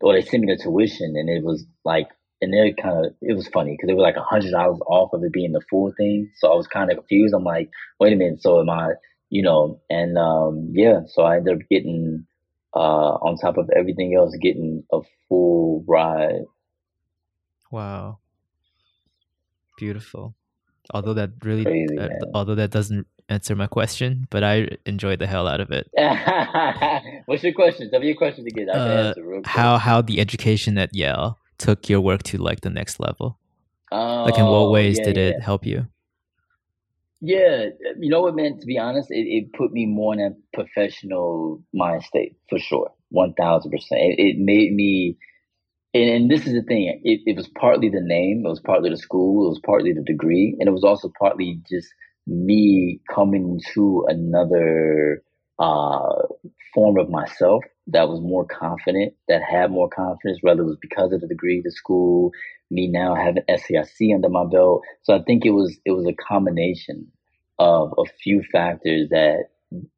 or they sent me the tuition, and it was like, and they kind of it was funny because it was like a hundred dollars off of it being the full thing. So I was kind of confused. I'm like, wait a minute, so am I? You know, and um, yeah, so I ended up getting uh, on top of everything else, getting a full ride. Wow, beautiful. Although that really, Crazy, uh, although that doesn't answer my question, but I enjoyed the hell out of it. What's your question? Tell me your question again. Uh, how how the education at Yale took your work to like the next level? Oh, like in what oh, ways yeah, did it help you? Yeah, you know what, man. To be honest, it, it put me more in a professional mind state for sure, one thousand percent. It made me, and, and this is the thing. It, it was partly the name, it was partly the school, it was partly the degree, and it was also partly just me coming to another uh, form of myself that was more confident, that had more confidence, whether it was because of the degree, the school, me now having SAIC under my belt. So I think it was it was a combination of a few factors that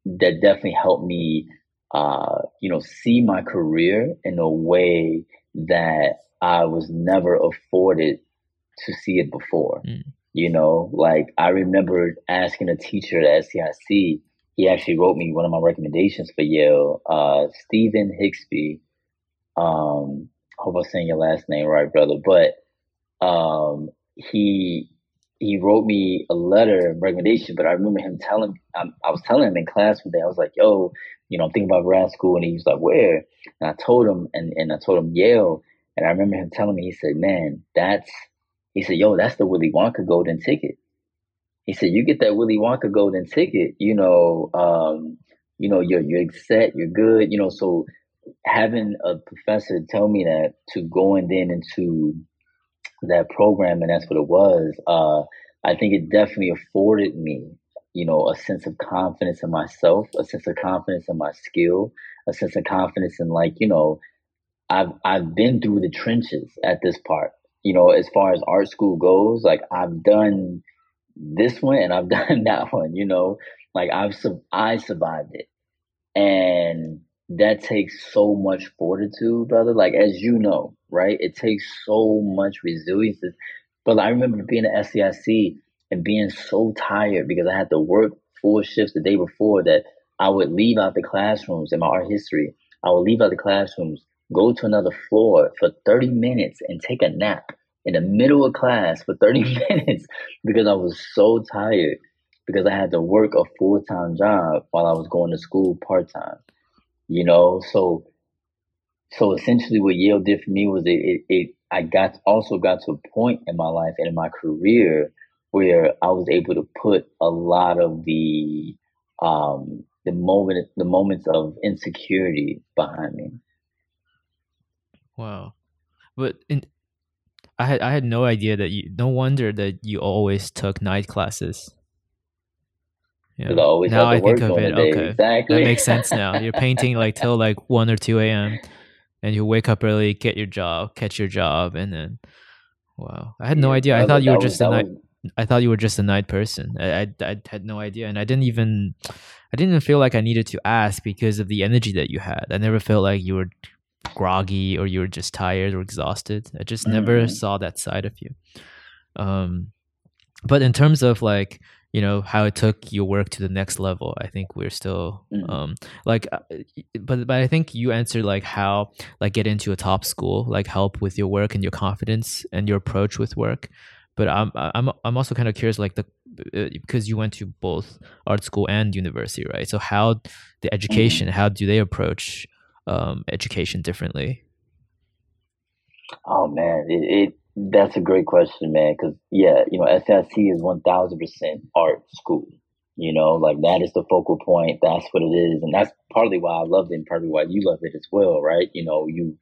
that definitely helped me, uh, you know, see my career in a way that I was never afforded to see it before. Mm. You know, like I remember asking a teacher at SAIC, he actually wrote me one of my recommendations for Yale, uh, Stephen Hixby. Um, hope I'm saying your last name right, brother. But um, he he wrote me a letter of recommendation, but I remember him telling I was telling him in class one day, I was like, yo, you know, I'm thinking about grad school and he was like, Where? And I told him and, and I told him Yale. And I remember him telling me, he said, Man, that's he said, yo, that's the Willy Wonka golden ticket. He said, you get that Willy Wonka golden ticket, you know, um, you know, you're, you're set, you're good, you know, so having a professor tell me that to going then into that program and that's what it was, uh, I think it definitely afforded me, you know, a sense of confidence in myself, a sense of confidence in my skill, a sense of confidence in like, you know, I've I've been through the trenches at this part. You know, as far as art school goes, like I've done this one and I've done that one, you know, like I've I survived it. And that takes so much fortitude, brother. Like as you know, right? It takes so much resilience. But I remember being at SAIC and being so tired because I had to work four shifts the day before that I would leave out the classrooms in my art history. I would leave out the classrooms, go to another floor for 30 minutes and take a nap in the middle of class for 30 minutes because I was so tired because I had to work a full time job while I was going to school part time. You know, so so essentially what Yale did for me was it, it, it I got also got to a point in my life and in my career where I was able to put a lot of the um the moment the moments of insecurity behind me. Wow. But in I had I had no idea that you no wonder that you always took night classes. Yeah. now I think of it. Okay, exactly. that makes sense now. You're painting like till like one or two a.m. and you wake up early, get your job, catch your job, and then wow, I had no idea. I thought you were just a night. I thought you were just a night person. I, I, I had no idea, and I didn't even I didn't feel like I needed to ask because of the energy that you had. I never felt like you were groggy or you were just tired or exhausted. I just mm-hmm. never saw that side of you. Um, but in terms of like you know how it took your work to the next level i think we're still mm. um like uh, but but i think you answered like how like get into a top school like help with your work and your confidence and your approach with work but i'm i'm i'm also kind of curious like the uh, because you went to both art school and university right so how the education mm. how do they approach um education differently oh man it, it that's a great question, man. Because yeah, you know, SAIC is one thousand percent art school. You know, like that is the focal point. That's what it is, and that's partly why I love it, and partly why you love it as well, right? You know, you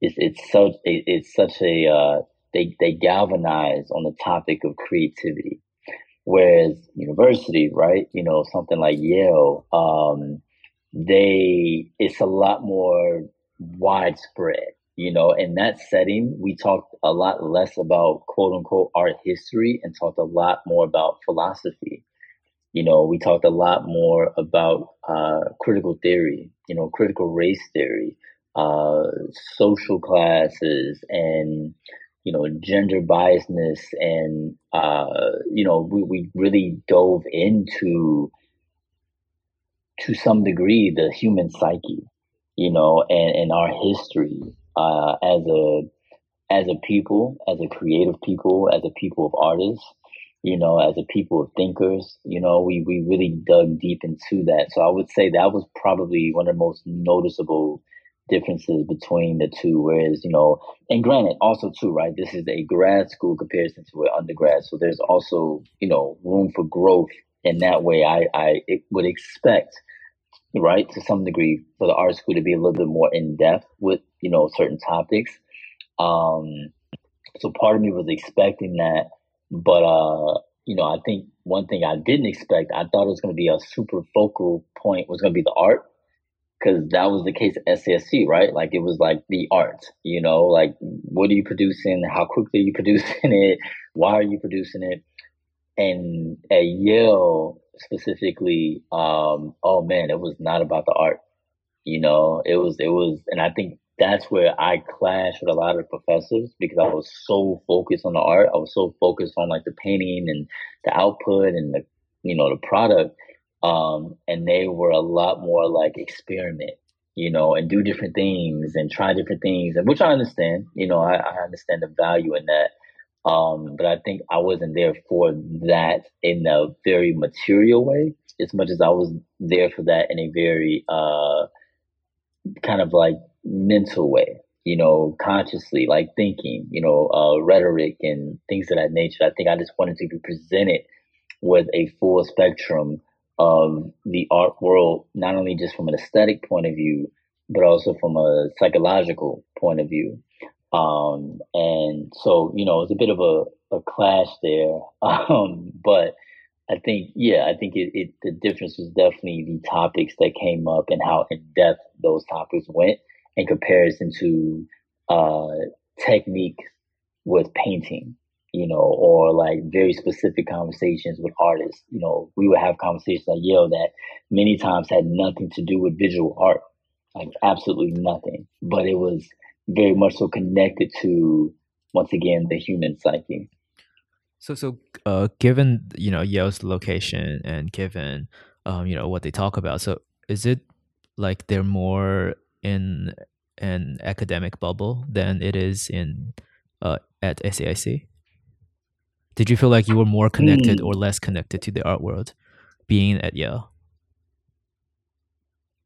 it's it's such it, it's such a uh, they they galvanize on the topic of creativity, whereas university, right? You know, something like Yale, um, they it's a lot more widespread you know, in that setting, we talked a lot less about quote unquote art history and talked a lot more about philosophy. You know, we talked a lot more about uh, critical theory, you know, critical race theory, uh, social classes, and you know, gender biasness, and uh, you know, we, we really dove into to some degree the human psyche, you know, and, and our history uh, as a as a people, as a creative people, as a people of artists, you know, as a people of thinkers, you know, we, we really dug deep into that. So I would say that was probably one of the most noticeable differences between the two. Whereas, you know, and granted, also too, right, this is a grad school comparison to an undergrad. So there's also, you know, room for growth in that way. I, I would expect right, to some degree, for the art school to be a little bit more in depth with you know certain topics. Um, so part of me was expecting that, but uh, you know, I think one thing I didn't expect, I thought it was going to be a super focal point was going to be the art, because that was the case at SAIC, right? Like it was like the art, you know, like what are you producing? How quickly are you producing it? Why are you producing it? And at Yale, specifically, um, oh man, it was not about the art. You know, it was, it was, and I think that's where I clashed with a lot of professors because I was so focused on the art. I was so focused on like the painting and the output and the, you know, the product. Um, and they were a lot more like experiment, you know, and do different things and try different things, and which I understand, you know, I, I understand the value in that. Um, but I think I wasn't there for that in a very material way, as much as I was there for that in a very uh, kind of like mental way, you know, consciously, like thinking, you know, uh, rhetoric and things of that nature. I think I just wanted to be presented with a full spectrum of the art world, not only just from an aesthetic point of view, but also from a psychological point of view. Um, and so, you know, it's a bit of a, a clash there. Um, but I think, yeah, I think it, it, the difference was definitely the topics that came up and how in depth those topics went in comparison to uh, technique with painting, you know, or like very specific conversations with artists. You know, we would have conversations at Yale that many times had nothing to do with visual art, like absolutely nothing, but it was very much so connected to once again the human psyche. So, so uh, given you know Yale's location and given um, you know what they talk about, so is it like they're more in an academic bubble than it is in uh, at SAIC? Did you feel like you were more connected mm. or less connected to the art world being at Yale?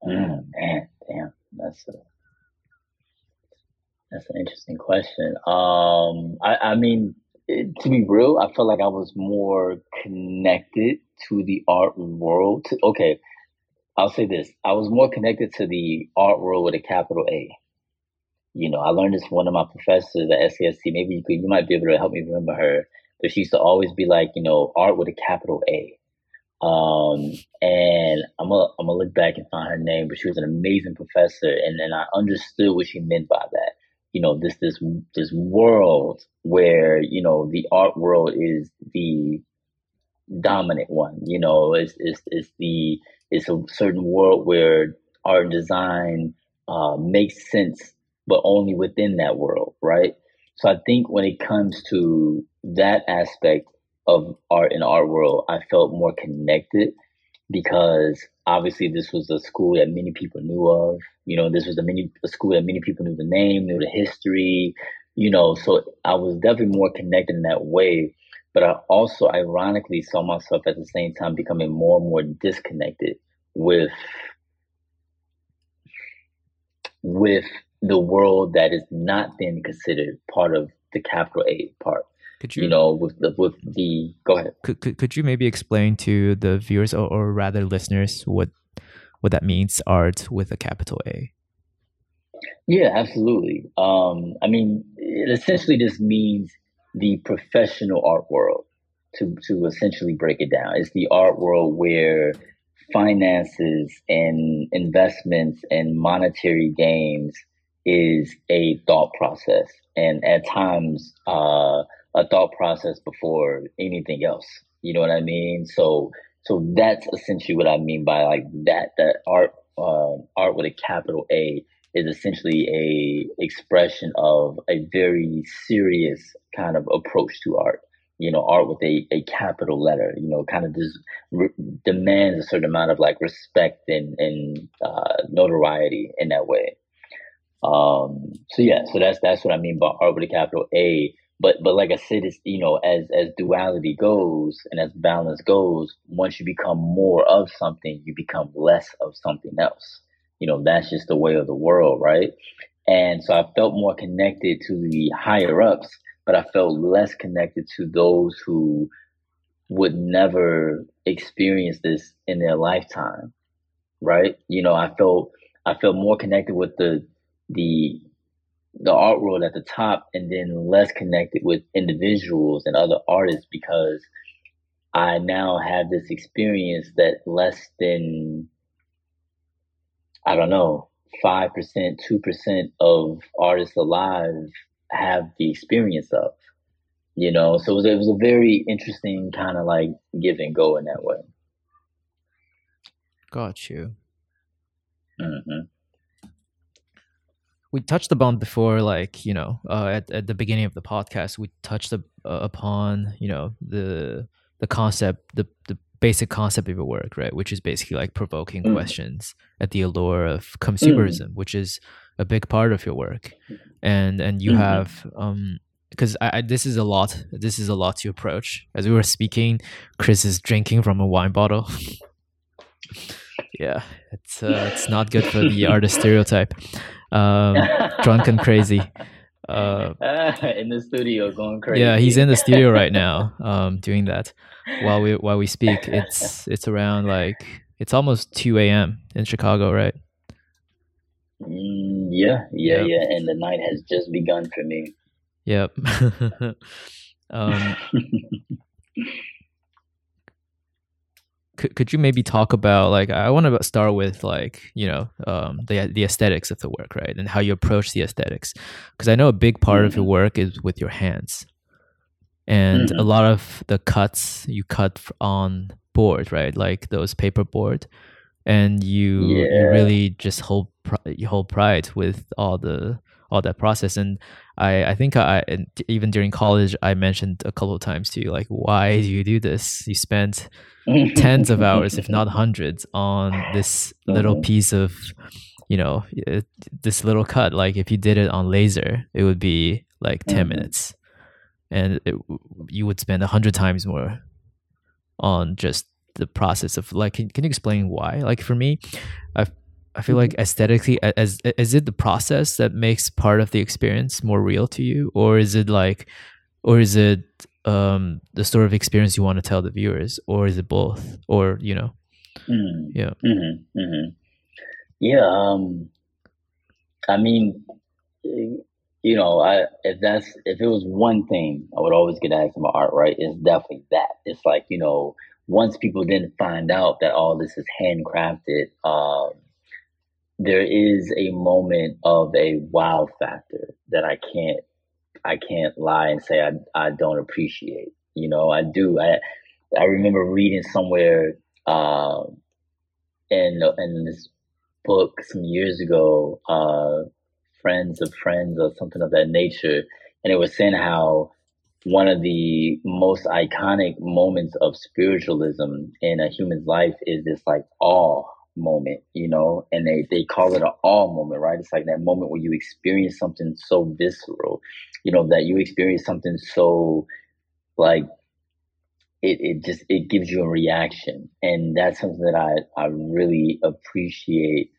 Mm, man, damn, that's a that's an interesting question. Um, I, I mean, to be real, I felt like I was more connected to the art world. Okay, I'll say this: I was more connected to the art world with a capital A. You know, I learned this from one of my professors at SAIC. Maybe you could, you might be able to help me remember her. But she used to always be like, you know, art with a capital A. Um, and I'm gonna I'm gonna look back and find her name, but she was an amazing professor, and and I understood what she meant by that you know this this this world where you know the art world is the dominant one you know it's it's, it's the it's a certain world where art and design uh, makes sense but only within that world right? So i think when it comes to that aspect of art and art world i felt more connected because obviously this was a school that many people knew of. You know, this was a many a school that many people knew the name, knew the history. You know, so I was definitely more connected in that way. But I also ironically saw myself at the same time becoming more and more disconnected with with the world that is not then considered part of the capital A part. Could you, you know, with the with the go ahead. Could, could could you maybe explain to the viewers or, or rather listeners what what that means art with a capital A? Yeah, absolutely. Um, I mean, it essentially just means the professional art world. To to essentially break it down, it's the art world where finances and investments and monetary gains is a thought process, and at times. Uh, a thought process before anything else. You know what I mean? So so that's essentially what I mean by like that that art uh, art with a capital A is essentially a expression of a very serious kind of approach to art. You know, art with a, a capital letter. You know, kind of just re- demands a certain amount of like respect and and uh, notoriety in that way. Um, so yeah, so that's that's what I mean by art with a capital A but but like I said, it's you know as as duality goes and as balance goes, once you become more of something, you become less of something else. You know that's just the way of the world, right? And so I felt more connected to the higher ups, but I felt less connected to those who would never experience this in their lifetime, right? You know, I felt I felt more connected with the the the art world at the top and then less connected with individuals and other artists because I now have this experience that less than I don't know, five percent, two percent of artists alive have the experience of. You know, so it was, it was a very interesting kind of like give and go in that way. Got you. Mm-hmm we touched upon before like you know uh, at, at the beginning of the podcast we touched uh, upon you know the the concept the, the basic concept of your work right which is basically like provoking mm. questions at the allure of consumerism mm. which is a big part of your work and and you mm-hmm. have um because I, I, this is a lot this is a lot to approach as we were speaking Kris is drinking from a wine bottle yeah it's uh, it's not good for the artist stereotype um, drunk and crazy. Uh, in the studio, going crazy. Yeah, he's in the studio right now, um, doing that while we while we speak. It's it's around like it's almost two a.m. in Chicago, right? Mm, yeah, yeah, yep. yeah. And the night has just begun for me. Yep. um, could, could you maybe talk about like I want to start with like you know um, the the aesthetics of the work right and how you approach the aesthetics because I know a big part mm-hmm. of your mm-hmm. work is with your hands and mm-hmm. a lot of the cuts you cut on board right like those paper board and you, yeah. you really just hold you hold pride with all the all that process. And i i think i even during college i mentioned a couple of times to you like why do you do this? You spent tens of hours if not hundreds on this little mm-hmm. piece of you know this little cut. Like if you did it on laser it would be like 10 mm-hmm. minutes. And it, you would spend a hundred times more on just the process of like can, can you explain why? Like for me i i feel like mm-hmm. aesthetically as is it the process that makes part of the experience more real to you or is it like or is it um the sort of experience you want to tell the viewers or is it both or you know mm. yeah mm-hmm. Mm-hmm. yeah um i mean you know i if that's if it was one thing i would always get asked about art right it's definitely that it's like you know once people didn't find out that all this is handcrafted, um, there is a moment of a wow factor that I can't I can't lie and say I I don't appreciate. You know, I do. I I remember reading somewhere uh, in in this book some years ago, uh, friends of friends or something of that nature, and it was saying how one of the most iconic moments of spiritualism in a human's life is this like awe moment, you know, and they, they call it an awe moment, right? It's like that moment where you experience something so visceral, you know, that you experience something so like it, it just it gives you a reaction. And that's something that I, I really appreciate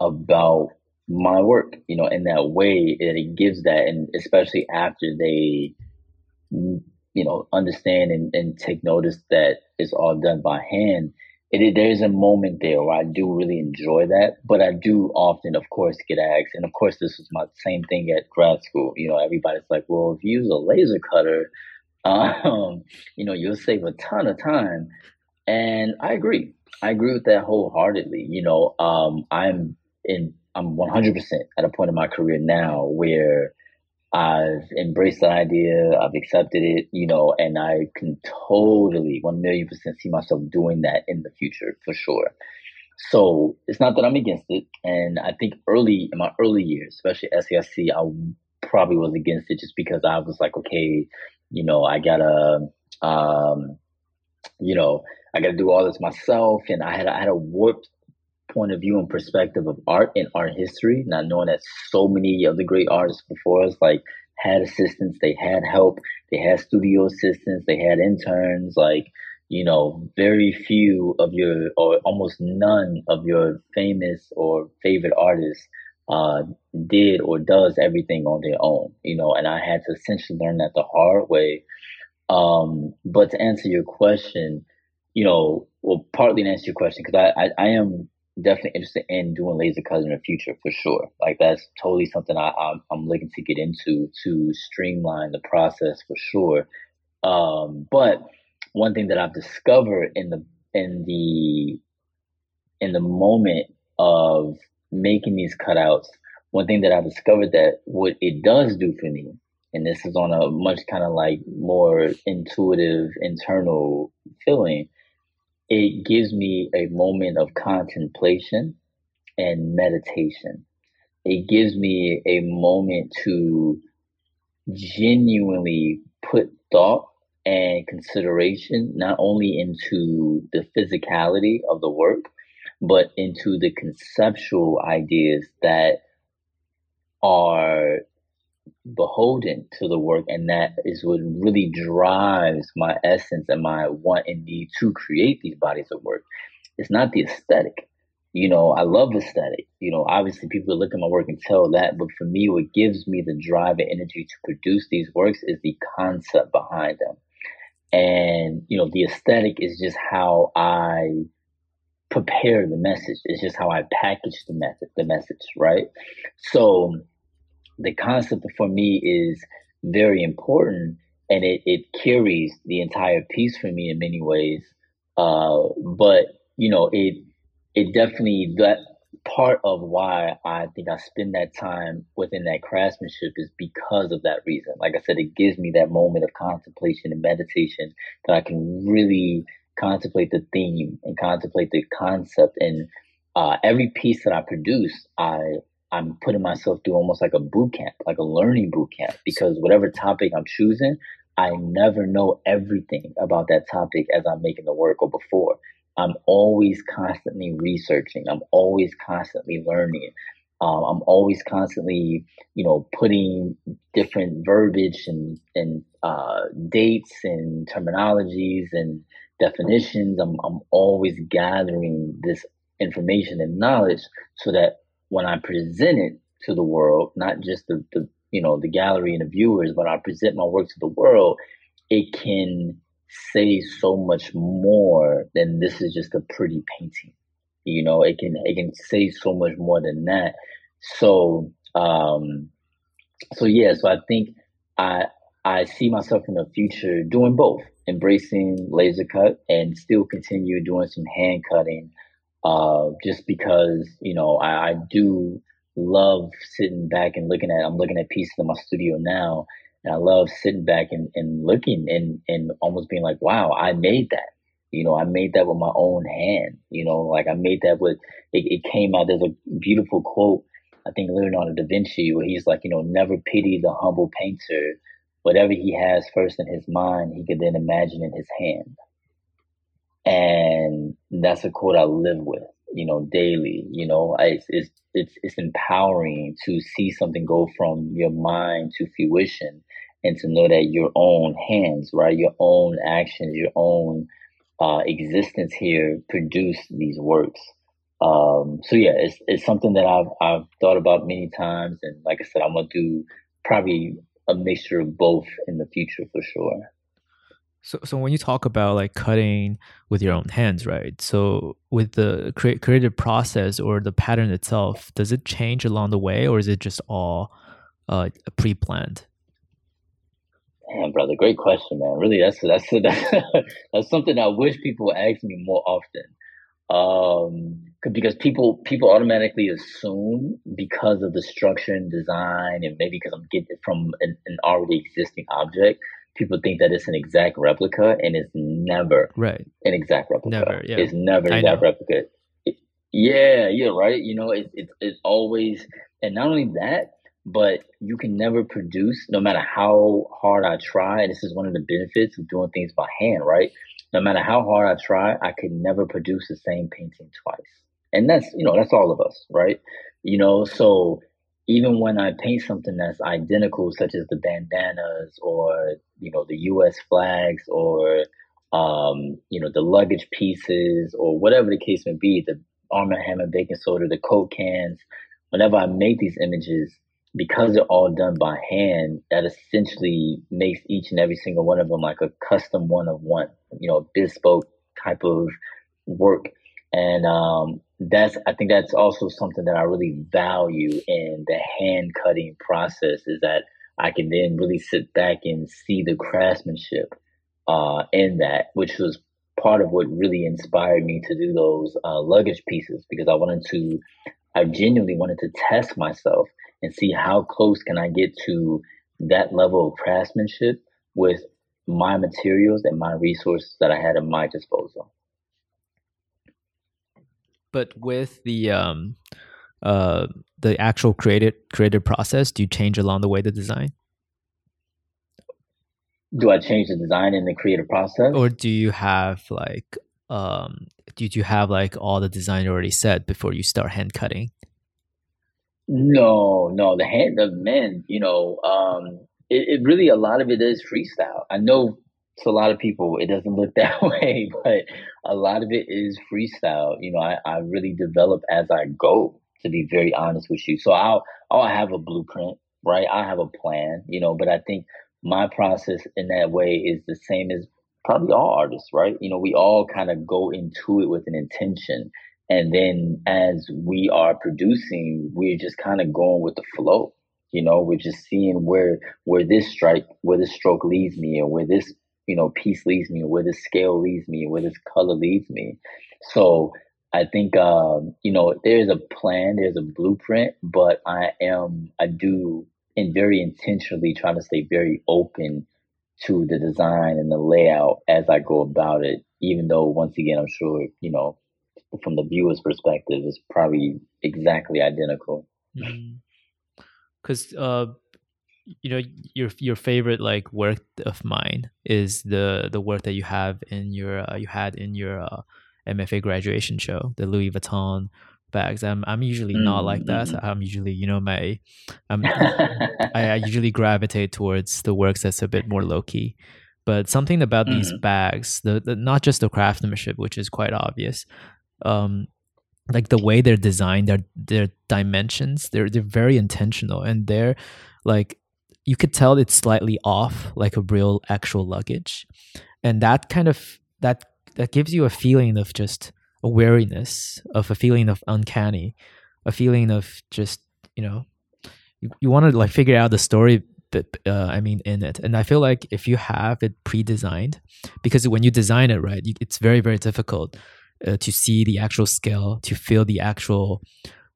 about my work, you know, in that way that it gives that and especially after they you know, understand and, and take notice that it's all done by hand. It, there's a moment there where I do really enjoy that, but I do often, of course, get asked, and of course, this is my same thing at grad school. You know, everybody's like, "Well, if you use a laser cutter, um, you know, you'll save a ton of time," and I agree. I agree with that wholeheartedly. You know, um, I'm in, I'm 100% at a point in my career now where I've embraced the idea. I've accepted it, you know, and I can totally one million percent see myself doing that in the future for sure. So it's not that I'm against it. And I think early in my early years, especially SAIC, I probably was against it just because I was like, okay, you know, I gotta, um, you know, I gotta do all this myself. And I had, I had a warped point of view and perspective of art and art history, not knowing that so many of the great artists before us like had assistants, they had help, they had studio assistants, they had interns, like you know, very few of your or almost none of your famous or favorite artists uh, did or does everything on their own, you know, and I had to essentially learn that the hard way. Um, but to answer your question, you know, well, partly to answer your question, because I, I, I am definitely interested in doing laser cuts in the future for sure. Like that's totally something I, I'm, I'm looking to get into to streamline the process for sure. Um, but one thing that I've discovered in the in the in the moment of making these cutouts, one thing that I discovered that what it does do for me, and this is on a much kind of like more intuitive internal feeling, it gives me a moment of contemplation and meditation. It gives me a moment to genuinely put thought and consideration not only into the physicality of the work, but into the conceptual ideas that are beholden to the work and that is what really drives my essence and my want and need to create these bodies of work it's not the aesthetic you know i love aesthetic you know obviously people look at my work and tell that but for me what gives me the drive and energy to produce these works is the concept behind them and you know the aesthetic is just how i prepare the message. It's just how I package the message the message, right? So the concept for me is very important and it, it carries the entire piece for me in many ways. Uh, but you know, it it definitely that part of why I think I spend that time within that craftsmanship is because of that reason. Like I said, it gives me that moment of contemplation and meditation that I can really contemplate the theme and contemplate the concept. And uh, every piece that I produce, I I'm putting myself through almost like a boot camp, like a learning boot camp, because whatever topic I'm choosing, I never know everything about that topic as I'm making the work or before. I'm always constantly researching. I'm always constantly learning. Um, I'm always constantly, you know, putting different verbiage and and uh, dates and terminologies and definitions. I'm I'm always gathering this information and knowledge so that when I present it to the world, not just the, the you know the gallery and the viewers, but I present my work to the world, it can say so much more than this is just a pretty painting. You know, it can it can say so much more than that. So um so yeah, so I think I I see myself in the future doing both, embracing laser cut and still continue doing some hand cutting. Uh, just because you know I, I do love sitting back and looking at I'm looking at pieces in my studio now and I love sitting back and, and looking and, and almost being like, wow, I made that. You know, I made that with my own hand. You know, like I made that with, it, it came out. There's a beautiful quote, I think Leonardo da Vinci, where he's like, you know, never pity the humble painter. Whatever he has first in his mind, he could then imagine in his hand. And that's a quote I live with, you know, daily. You know, I, it's, it's, it's empowering to see something go from your mind to fruition and to know that your own hands, right, your own actions, your own uh, existence here produce these works. Um, so yeah, it's it's something that I've I've thought about many times, and like I said, I'm gonna do probably a mixture of both in the future for sure. So, so when you talk about like cutting with your own hands, right? So, with the cre- creative process or the pattern itself, does it change along the way, or is it just all uh, pre-planned? Man, brother, great question, man. Really, that's that's that's something I wish people ask me more often. Um, because people people automatically assume because of the structure and design, and maybe because I'm getting it from an, an already existing object, people think that it's an exact replica, and it's never right an exact replica. Never, yeah. It's never an exact replica. It, yeah, yeah, right. You know, it's it, it's always, and not only that, but you can never produce no matter how hard I try. This is one of the benefits of doing things by hand, right? No matter how hard I try, I can never produce the same painting twice. And that's, you know, that's all of us, right? You know, so even when I paint something that's identical, such as the bandanas or, you know, the US flags or, um, you know, the luggage pieces or whatever the case may be, the Arm & Hammer baking soda, the Coke cans, whenever I make these images, because they're all done by hand, that essentially makes each and every single one of them like a custom one of one, you know, bespoke type of work. And um, that's, I think that's also something that I really value in the hand cutting process is that I can then really sit back and see the craftsmanship uh, in that, which was part of what really inspired me to do those uh, luggage pieces because I wanted to, I genuinely wanted to test myself and see how close can I get to that level of craftsmanship with my materials and my resources that I had at my disposal. But with the um, uh, the actual creative creative process, do you change along the way the design? Do I change the design in the creative process, or do you have like um, do you have like all the design already set before you start hand cutting? No, no, the hand of men, you know, um, it, it really a lot of it is freestyle. I know to a lot of people it doesn't look that way, but a lot of it is freestyle. You know, I, I really develop as I go, to be very honest with you. So I'll I'll have a blueprint, right? I have a plan, you know, but I think my process in that way is the same as probably all artists, right? You know, we all kind of go into it with an intention. And then as we are producing, we're just kind of going with the flow. You know, we're just seeing where where this strike, where this stroke leads me, or where this you know peace leads me, where this scale leads me, where this color leads me. So I think um, you know there's a plan, there's a blueprint, but I am I do and very intentionally trying to stay very open to the design and the layout as I go about it. Even though once again, I'm sure you know from the viewer's perspective, it's probably exactly identical. Because mm-hmm. uh, you know your your favorite like work of mine is the the work that you have in your uh, you had in your uh, MFA graduation show, the Louis Vuitton bags. I'm I'm usually mm-hmm. not like that. Mm-hmm. I'm usually you know my I'm I, I, usually gravitate towards the works that's a bit more low key. But something about mm-hmm. these bags, the, the not just the craftsmanship, which is quite obvious, um, like the way they're designed, their their dimensions, they're they're very intentional, and they're like you could tell it's slightly off, like a real actual luggage, and that kind of that that gives you a feeling of just a wariness, of a feeling of uncanny, a feeling of just you know, you, you want to like figure out the story. But uh, I mean, in it, and I feel like if you have it pre-designed, because when you design it right, you, it's very very difficult uh, to see the actual scale, to feel the actual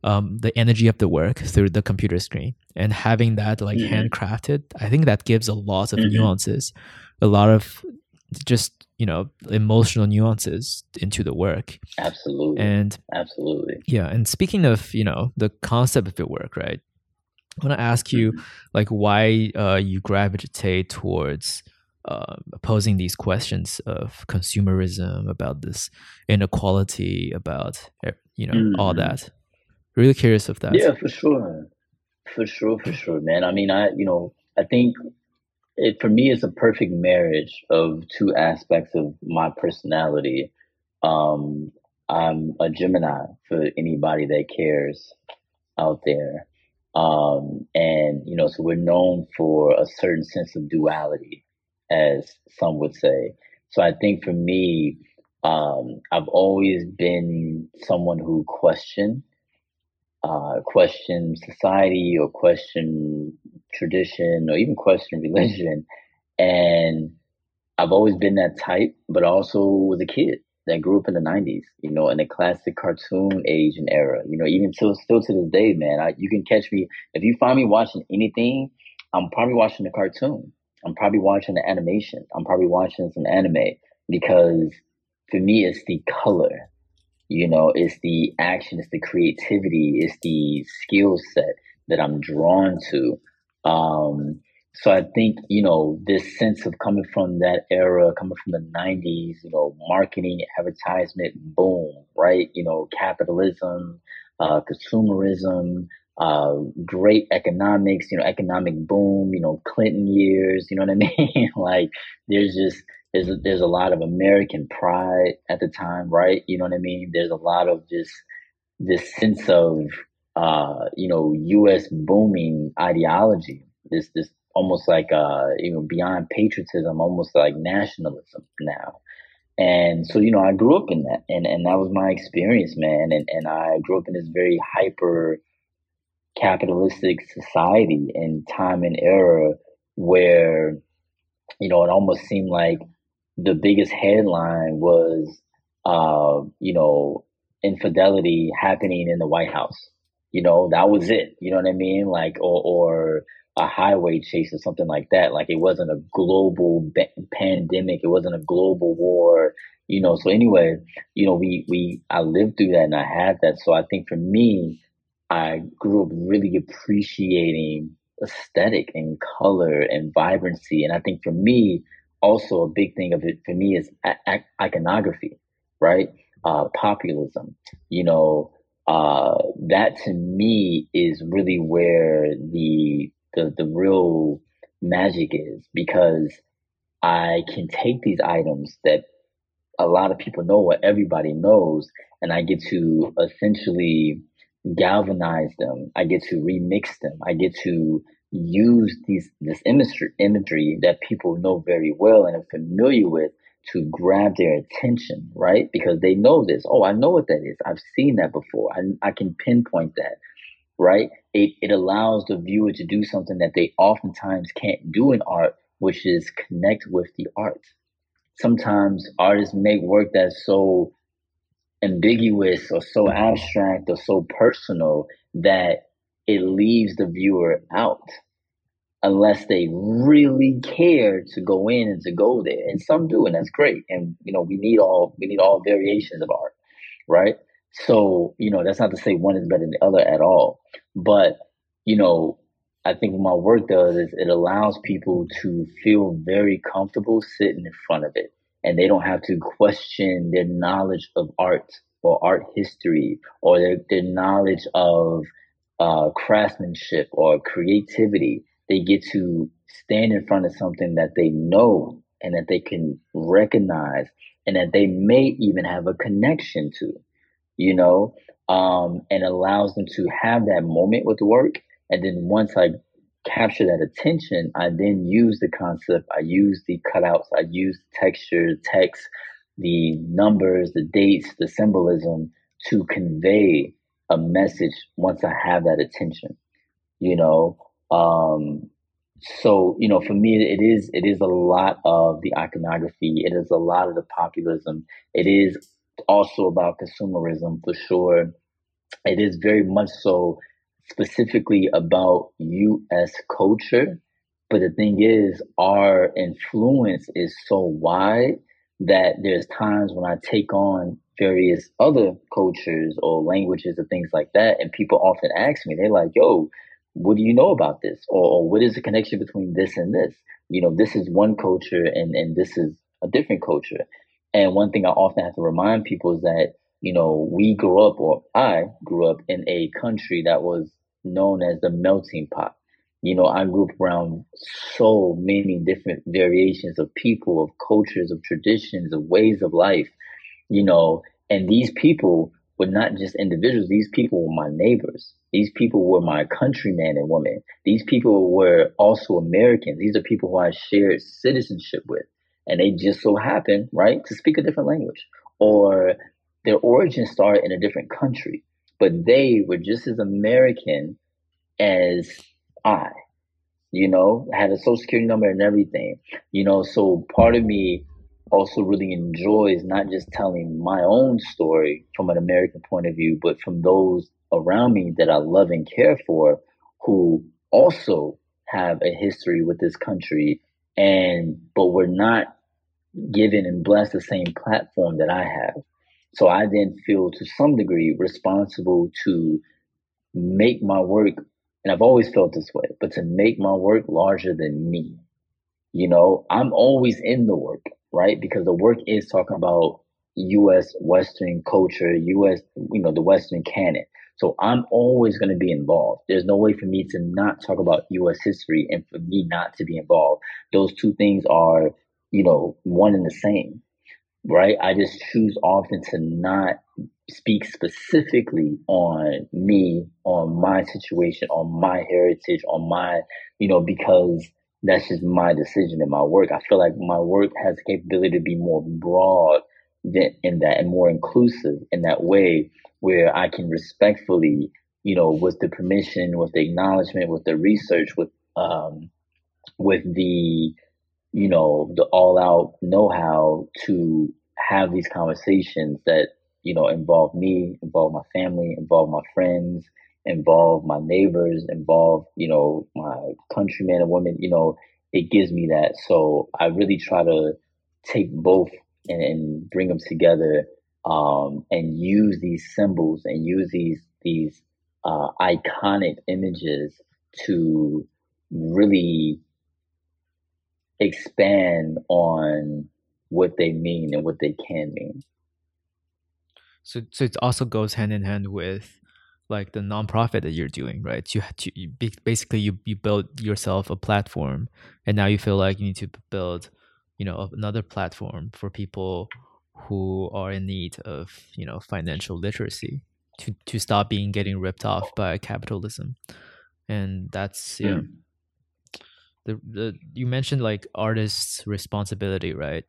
um, the energy of the work through the computer screen, and having that like mm-hmm. handcrafted, I think that gives a lot of mm-hmm. nuances, a lot of just you know emotional nuances into the work absolutely and absolutely yeah and speaking of you know the concept of your work right i want to ask you mm-hmm. like why uh, you gravitate towards uh, posing these questions of consumerism about this inequality about eh, you know mm-hmm. all that really curious of that yeah for sure for sure for sure man i mean i you know i think it for me it's a perfect marriage of two aspects of my personality. Um, I'm a Gemini for anybody that cares out there. Um, and you know, so we're known for a certain sense of duality, as some would say. So I think for me, um, I've always been someone who questioned uh, question society or question tradition or even question religion. And I've always been that type, but also was a kid that grew up in the 90s, you know, in the classic cartoon age and era. You know, even still, still to this day, man, I, you can catch me. If you find me watching anything, I'm probably watching the cartoon. I'm probably watching the animation. I'm probably watching some anime because for me, it's the color you know, it's the action, it's the creativity, it's the skill set that I'm drawn to. Um, so I think, you know, this sense of coming from that era, coming from the 90s, you know, marketing, advertisement, boom, right? You know, capitalism, uh, consumerism, uh, great economics, you know, economic boom, you know, Clinton years, you know what I mean? like, there's just, there's there's a lot of American pride at the time, right? You know what I mean? There's a lot of just this sense of uh, you know U.S. booming ideology. This this almost like uh, you know beyond patriotism, almost like nationalism now. And so you know I grew up in that, and and that was my experience, man. And and I grew up in this very hyper capitalistic society and time and era where you know it almost seemed like the biggest headline was, uh, you know, infidelity happening in the White House. You know, that was it. You know what I mean? Like, or, or a highway chase or something like that. Like, it wasn't a global ba- pandemic. It wasn't a global war. You know, so anyway, you know, we, we, I lived through that and I had that. So I think for me, I grew up really appreciating aesthetic and color and vibrancy. And I think for me, also a big thing of it for me is iconography, right? Uh, populism. You know, uh, that to me is really where the, the the real magic is because I can take these items that a lot of people know what everybody knows, and I get to essentially galvanize them. I get to remix them. I get to use these this imagery imagery that people know very well and are familiar with to grab their attention, right? Because they know this. Oh, I know what that is. I've seen that before. I, I can pinpoint that, right? It, it allows the viewer to do something that they oftentimes can't do in art, which is connect with the art. Sometimes artists make work that's so ambiguous or so abstract or so personal that it leaves the viewer out unless they really care to go in and to go there. And some do, and that's great. And you know, we need all we need all variations of art, right? So, you know, that's not to say one is better than the other at all. But, you know, I think what my work does is it allows people to feel very comfortable sitting in front of it. And they don't have to question their knowledge of art or art history or their, their knowledge of uh, craftsmanship or creativity they get to stand in front of something that they know and that they can recognize and that they may even have a connection to, you know, um, and allows them to have that moment with the work. And then once I capture that attention, I then use the concept, I use the cutouts, I use texture, text, the numbers, the dates, the symbolism to convey a message once I have that attention, you know. Um, so you know, for me, it is it is a lot of the iconography. It is a lot of the populism. It is also about consumerism for sure. It is very much so specifically about U.S. culture. But the thing is, our influence is so wide that there's times when I take on various other cultures or languages and things like that, and people often ask me, they're like, "Yo, what do you know about this? Or, or, what is the connection between this and this? You know this is one culture and and this is a different culture. And one thing i often have to remind people is that you know we grew up or i grew up in a country that was known as the melting pot you know i grew up around so many different variations of people of cultures of traditions of ways of life you know and these people were not just individuals these people were my neighbors these people were my countrymen and women. These people were also Americans. These are people who I shared citizenship with. And they just so happen, right, to speak a different language. Or their origin started in a different country. But they were just as American as I. You know, had a social security number and everything. You know, so part of me also really enjoys not just telling my own story from an American point of view, but from those around me that I love and care for who also have a history with this country and but we're not given and blessed the same platform that I have. So I then feel to some degree responsible to make my work and I've always felt this way, but to make my work larger than me. You know, I'm always in the work, right? Because the work is talking about US Western culture, US, you know, the Western canon. So I'm always going to be involved. There's no way for me to not talk about U.S. history and for me not to be involved. Those two things are, you know, one and the same, right? I just choose often to not speak specifically on me, on my situation, on my heritage, on my, you know, because that's just my decision in my work. I feel like my work has the capability to be more broad than in that and more inclusive in that way where I can respectfully, you know, with the permission, with the acknowledgement, with the research, with um, with the, you know, the all out know how to have these conversations that you know involve me, involve my family, involve my friends, involve my neighbors, involve you know my countrymen and women. You know, it gives me that. So I really try to take both and, and bring them together um, and use these symbols and use these these uh, iconic images to really expand on what they mean and what they can mean. So, so it also goes hand in hand with like the nonprofit that you're doing, right? You, to, you basically you you build yourself a platform, and now you feel like you need to build, you know, another platform for people who are in need of you know financial literacy to to stop being getting ripped off by capitalism and that's yeah mm. The, the you mentioned like artists responsibility right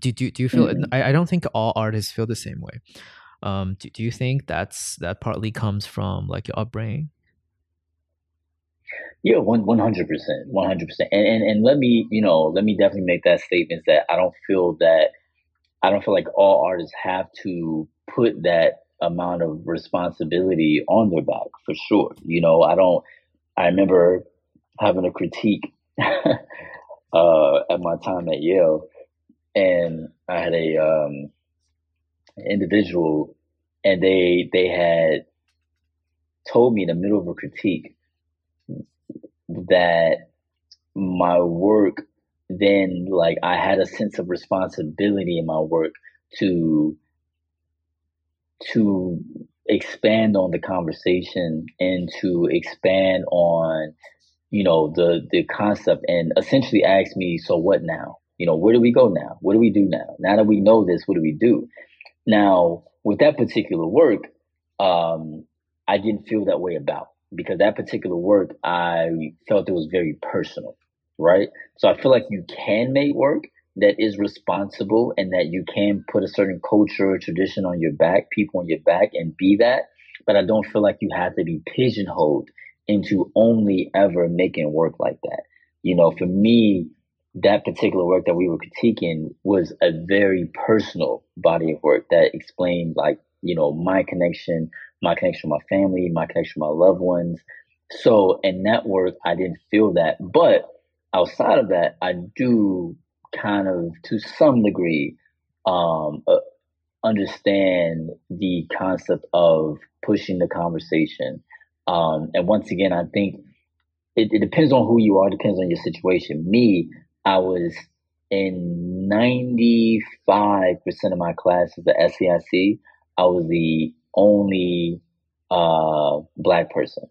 do, do, do you feel mm-hmm. I, I don't think all artists feel the same way um do, do you think that's that partly comes from like your upbringing yeah, one one hundred percent, one hundred percent. And and and let me, you know, let me definitely make that statement that I don't feel that I don't feel like all artists have to put that amount of responsibility on their back for sure. You know, I don't. I remember having a critique uh, at my time at Yale, and I had a um, individual, and they they had told me in the middle of a critique that my work then like I had a sense of responsibility in my work to to expand on the conversation and to expand on you know the the concept and essentially ask me so what now you know where do we go now what do we do now now that we know this what do we do now with that particular work um i didn't feel that way about because that particular work I felt it was very personal, right? So I feel like you can make work that is responsible and that you can put a certain culture or tradition on your back, people on your back, and be that. But I don't feel like you have to be pigeonholed into only ever making work like that. You know, for me, that particular work that we were critiquing was a very personal body of work that explained like, you know, my connection my connection with my family, my connection with my loved ones. So in that work, I didn't feel that. But outside of that, I do kind of, to some degree, um, uh, understand the concept of pushing the conversation. Um, and once again, I think it, it depends on who you are, depends on your situation. Me, I was in 95% of my classes at SAIC, I was the only uh, black person.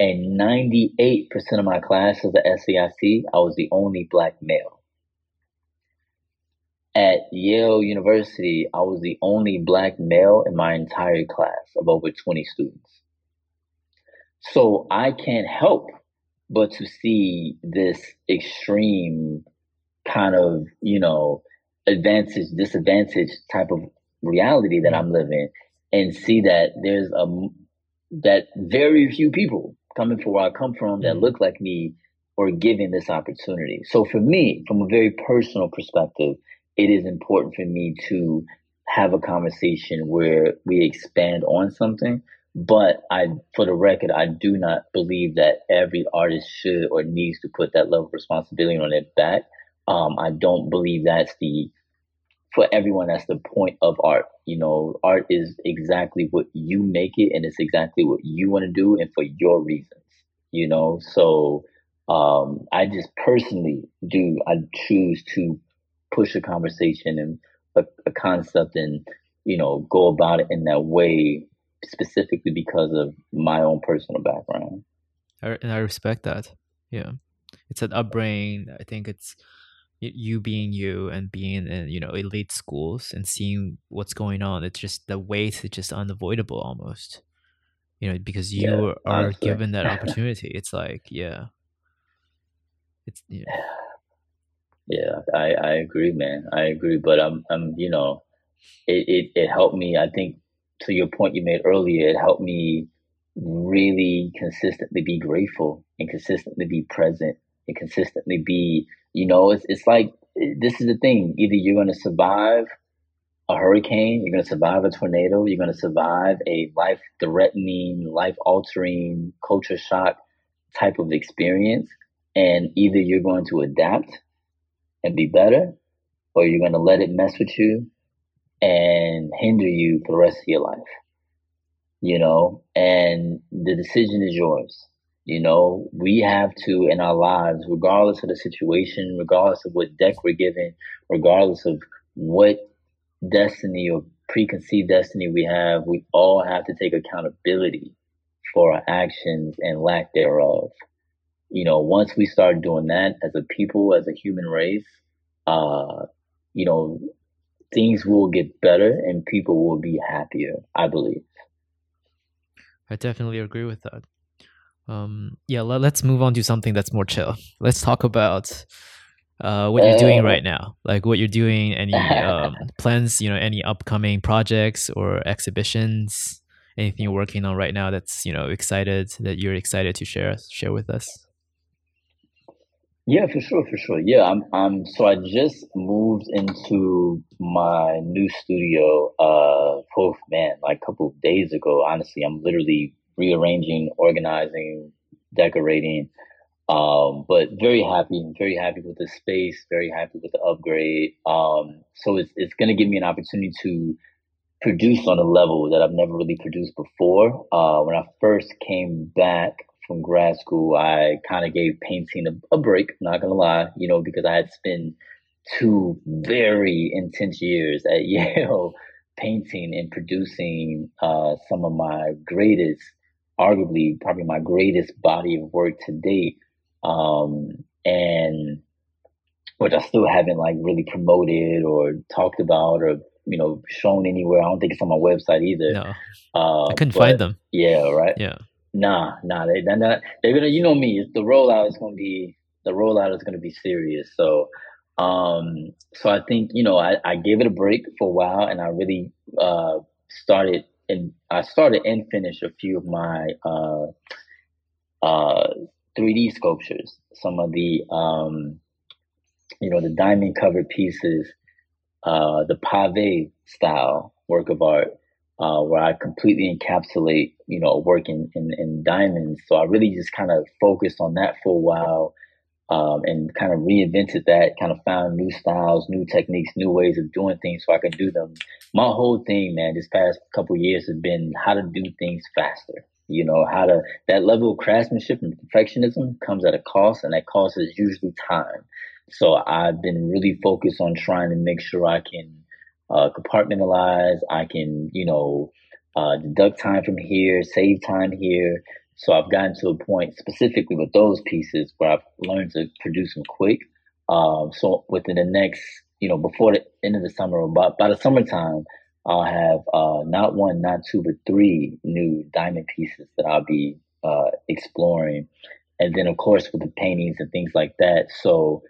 And 98% of my classes at SAIC, I was the only black male. At Yale University, I was the only black male in my entire class of over 20 students. So I can't help but to see this extreme kind of, you know, advantage, disadvantage type of reality that I'm living and see that there's a that very few people coming from where I come from that mm-hmm. look like me or given this opportunity. So for me, from a very personal perspective, it is important for me to have a conversation where we expand on something. But I, for the record, I do not believe that every artist should or needs to put that level of responsibility on their back. Um, I don't believe that's the for everyone that's the point of art you know art is exactly what you make it and it's exactly what you want to do and for your reasons you know so um i just personally do i choose to push a conversation and a, a concept and you know go about it in that way specifically because of my own personal background. I, and i respect that. Yeah. It's an upbringing. I think it's you being you and being in you know elite schools and seeing what's going on it's just the weight is just unavoidable almost. You know because you yeah, are honestly. given that opportunity it's like yeah. It's yeah yeah i i agree man i agree but i'm i'm you know it, it it helped me i think to your point you made earlier it helped me really consistently be grateful and consistently be present and consistently be you know, it's it's like this is the thing. Either you're going to survive a hurricane, you're going to survive a tornado, you're going to survive a life threatening, life altering culture shock type of experience, and either you're going to adapt and be better, or you're going to let it mess with you and hinder you for the rest of your life. You know, and the decision is yours. You know, we have to in our lives, regardless of the situation, regardless of what deck we're given, regardless of what destiny or preconceived destiny we have, we all have to take accountability for our actions and lack thereof. You know, once we start doing that as a people, as a human race, uh, you know, things will get better and people will be happier, I believe. I definitely agree with that um yeah let, us move on to something that's more chill let's talk about uh, what you're doing right now, like what you're doing, any um, plans, you know, any upcoming projects or exhibitions, anything you're working on right now that's you know excited that you're excited to share share with us. Yeah, for sure, for sure. Yeah, I'm. I'm. So I just moved into my new studio. Uh, oh man, like a couple of days ago. Honestly, I'm literally rearranging, organizing, decorating. Um, but very happy, very happy with the space. Very happy with the upgrade. Um, so it's it's gonna give me an opportunity to produce on a level that I've never really produced before. Uh, when I first came back from grad school, I kind of gave painting a, a break, not gonna lie, you know, because I had spent two very intense years at Yale painting and producing uh, some of my greatest, arguably probably my greatest body of work to date. Um, and which I still haven't like really promoted or talked about or you know shown anywhere. I don't think it's on my website either. No, uh, I couldn't find them. Yeah, right. Yeah, Nah, nah, they they're not. They're gonna. You know me. The rollout is gonna be the rollout is gonna be serious. So, um, so I think you know I, I gave it a break for a while, and I really uh started and I started and finished a few of my uh uh 3D sculptures. Some of the um, you know, the diamond covered pieces, uh, the pave style work of art uh, where I completely encapsulate, you know, work in, in, in diamonds. So I really just kind of focused on that for a while um, and kind of reinvented that, kind of found new styles, new techniques, new ways of doing things so I can do them. My whole thing, man, this past couple years has been how to do things faster. You know, how to, that level of craftsmanship and perfectionism comes at a cost, and that cost is usually time. So I've been really focused on trying to make sure I can uh, compartmentalize. I can, you know, uh, deduct time from here, save time here. So I've gotten to a point specifically with those pieces where I've learned to produce them quick. Um, so within the next, you know, before the end of the summer, or by, by the summertime, I'll have uh, not one, not two, but three new diamond pieces that I'll be uh, exploring. And then, of course, with the paintings and things like that. So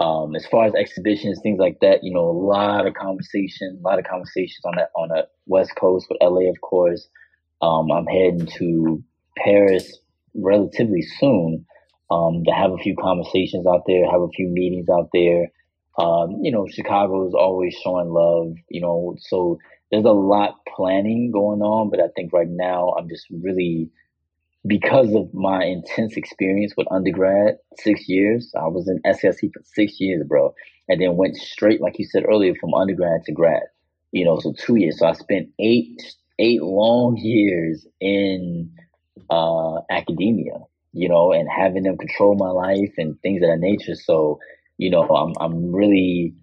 um, as far as exhibitions, things like that, you know, a lot of conversation, a lot of conversations on that on the West Coast with LA, of course. Um, I'm heading to Paris relatively soon um, to have a few conversations out there, have a few meetings out there. Um, you know, Chicago is always showing love, you know, so there's a lot planning going on, but I think right now I'm just really because of my intense experience with undergrad, six years, I was in SAIC for six years, bro, and then went straight, like you said earlier, from undergrad to grad. You know, so two years. So I spent eight eight long years in uh, academia. You know, and having them control my life and things of that nature. So, you know, I'm I'm really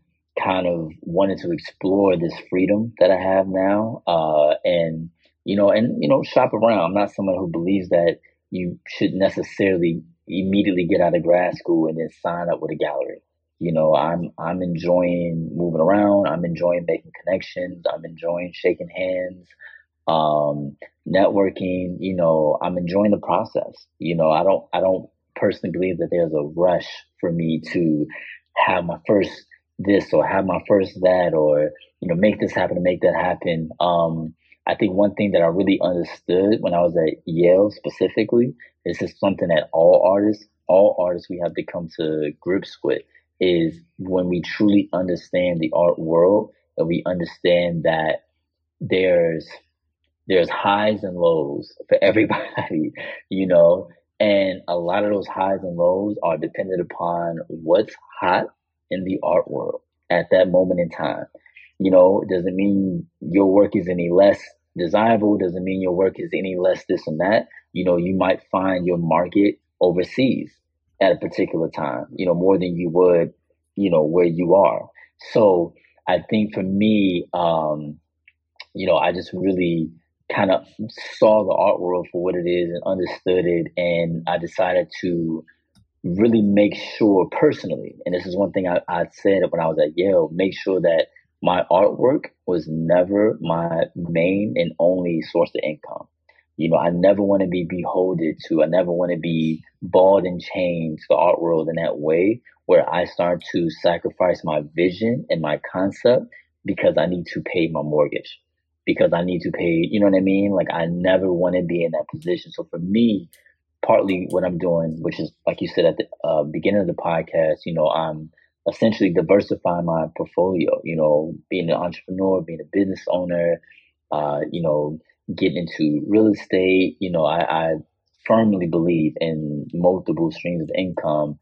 kind of wanting to explore this freedom that I have now, uh, and you know, and you know, shop around. I'm not someone who believes that you should necessarily immediately get out of grad school and then sign up with a gallery. You know, I'm I'm enjoying moving around. I'm enjoying making connections. I'm enjoying shaking hands, um, networking. You know, I'm enjoying the process. You know, I don't I don't personally believe that there's a rush for me to have my first this or have my first that or you know make this happen to make that happen. Um, I think one thing that I really understood when I was at Yale specifically, this is something that all artists, all artists we have to come to grips with is when we truly understand the art world and we understand that there's there's highs and lows for everybody, you know, and a lot of those highs and lows are dependent upon what's hot in the art world at that moment in time. You know, it doesn't mean your work is any less desirable doesn't mean your work is any less this and that. You know, you might find your market overseas at a particular time, you know, more than you would, you know, where you are. So I think for me, um, you know, I just really kind of saw the art world for what it is and understood it. And I decided to really make sure personally, and this is one thing I, I said when I was at Yale, make sure that my artwork was never my main and only source of income. You know, I never want to be beholden to, I never want to be balled and chained to the art world in that way where I start to sacrifice my vision and my concept because I need to pay my mortgage, because I need to pay, you know what I mean? Like I never want to be in that position. So for me, partly what I'm doing, which is like you said at the uh, beginning of the podcast, you know, I'm essentially diversify my portfolio, you know, being an entrepreneur, being a business owner, uh, you know, getting into real estate. You know, I, I firmly believe in multiple streams of income.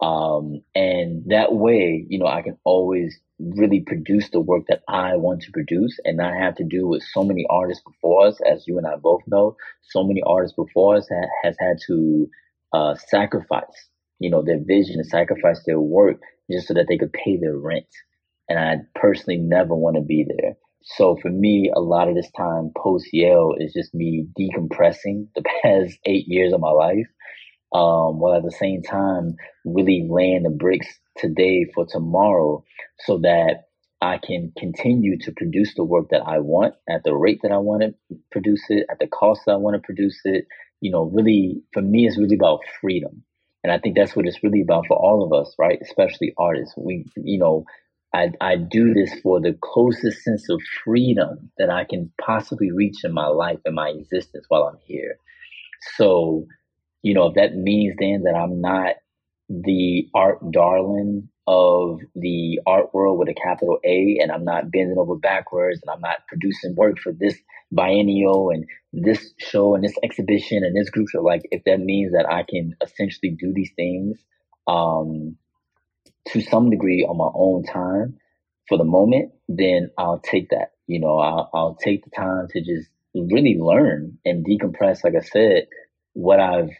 Um, and that way, you know, I can always really produce the work that I want to produce and not have to do with so many artists before us, as you and I both know. So many artists before us ha- has had to uh, sacrifice, you know, their vision and sacrifice their work just so that they could pay their rent. And I personally never want to be there. So for me, a lot of this time post Yale is just me decompressing the past eight years of my life, um, while at the same time really laying the bricks today for tomorrow, so that I can continue to produce the work that I want at the rate that I want to produce it, at the cost that I want to produce it. You know, really, for me, it's really about freedom. And I think that's what it's really about for all of us, right? Especially artists. We, you know, I, I do this for the closest sense of freedom that I can possibly reach in my life and my existence while I'm here. So, you know, if that means then that I'm not the art darling of the art world with a capital A and I'm not bending over backwards and I'm not producing work for this biennial and this show and this exhibition and this group show, like if that means that I can essentially do these things, um, to some degree on my own time for the moment, then I'll take that. You know, I'll, I'll take the time to just really learn and decompress, like I said, what I've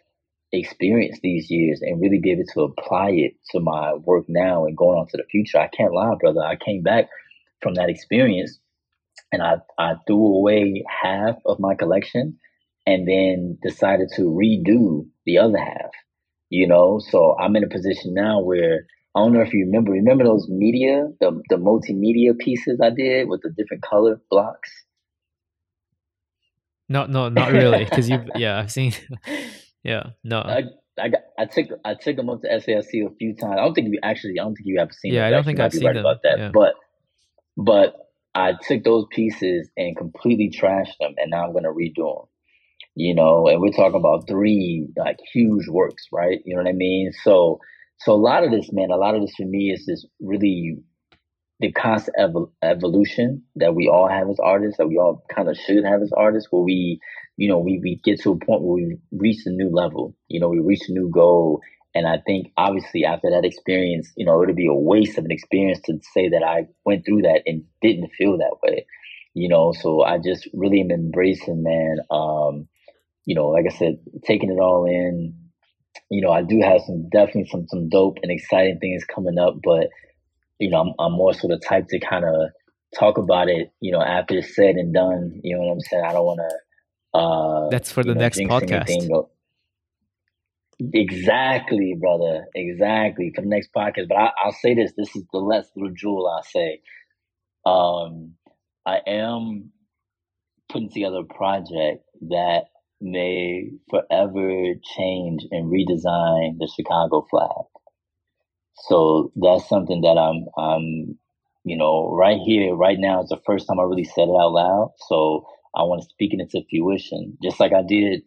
experienced these years and really be able to apply it to my work now and going on to the future. I can't lie, brother. I came back from that experience and I, I threw away half of my collection and then decided to redo the other half, you know? So I'm in a position now where I don't know if you remember. Remember those media, the the multimedia pieces I did with the different color blocks. No, no, not really. Because you, yeah, I've seen. yeah, no. I, I got, I took I took them up to SAIC a few times. I don't think you actually. I don't think you have seen. Yeah, them. I don't think I've seen right them. about that. Yeah. But but I took those pieces and completely trashed them, and now I'm gonna redo them. You know, and we're talking about three like huge works, right? You know what I mean? So so a lot of this, man, a lot of this for me is just really the constant evol- evolution that we all have as artists, that we all kind of should have as artists, where we, you know, we, we get to a point where we reach a new level, you know, we reach a new goal. And I think obviously after that experience, you know, it would be a waste of an experience to say that I went through that and didn't feel that way, you know, so I just really am embracing, man, um, you know, like I said, taking it all in, you know, I do have some definitely some some dope and exciting things coming up, but you know, I'm I'm more sort of type to kind of talk about it, you know, after it's said and done. You know what I'm saying? I don't want to. Uh, That's for the know, next podcast. Exactly, brother. Exactly for the next podcast. But I, I'll say this: this is the last little jewel I'll say. Um, I am putting together a project that may forever change and redesign the Chicago flag. So that's something that I'm, I'm, you know, right here, right now, it's the first time I really said it out loud. So I want to speak it into fruition, just like I did.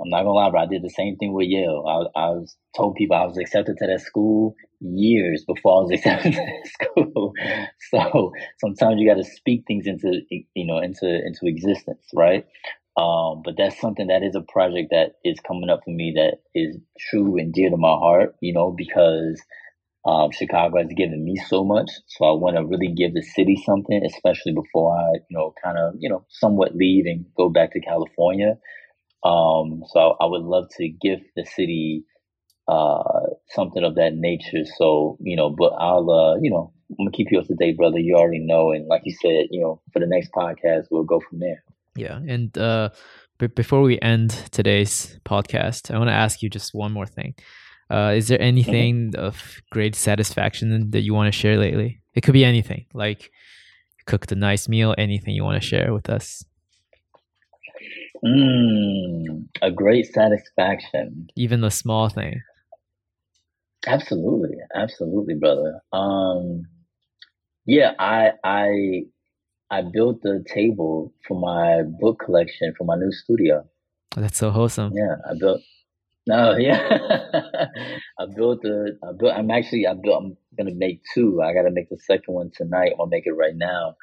I'm not gonna lie, but I did the same thing with Yale. I, I was told people I was accepted to that school years before I was accepted to that school. So sometimes you got to speak things into, you know, into into existence, right? Um, but that's something that is a project that is coming up for me that is true and dear to my heart, you know, because um, Chicago has given me so much. So I want to really give the city something, especially before I, you know, kind of, you know, somewhat leave and go back to California. Um, so I would love to give the city uh, something of that nature. So, you know, but I'll, uh, you know, I'm gonna keep you up to date, brother. You already know. And like you said, you know, for the next podcast, we'll go from there. Yeah, and uh, b- before we end today's podcast, I want to ask you just one more thing. Uh, is there anything mm-hmm. of great satisfaction that you want to share lately? It could be anything, like cooked a nice meal, anything you want to share with us. Mm, a great satisfaction. Even the small thing. Absolutely, absolutely, brother. Um, yeah, I I I built the table for my book collection for my new studio. That's so wholesome. Yeah, I built. No, yeah, I built the. I built. I'm actually. I built. I'm gonna make two. I gotta make the second one tonight. Gonna make it right now.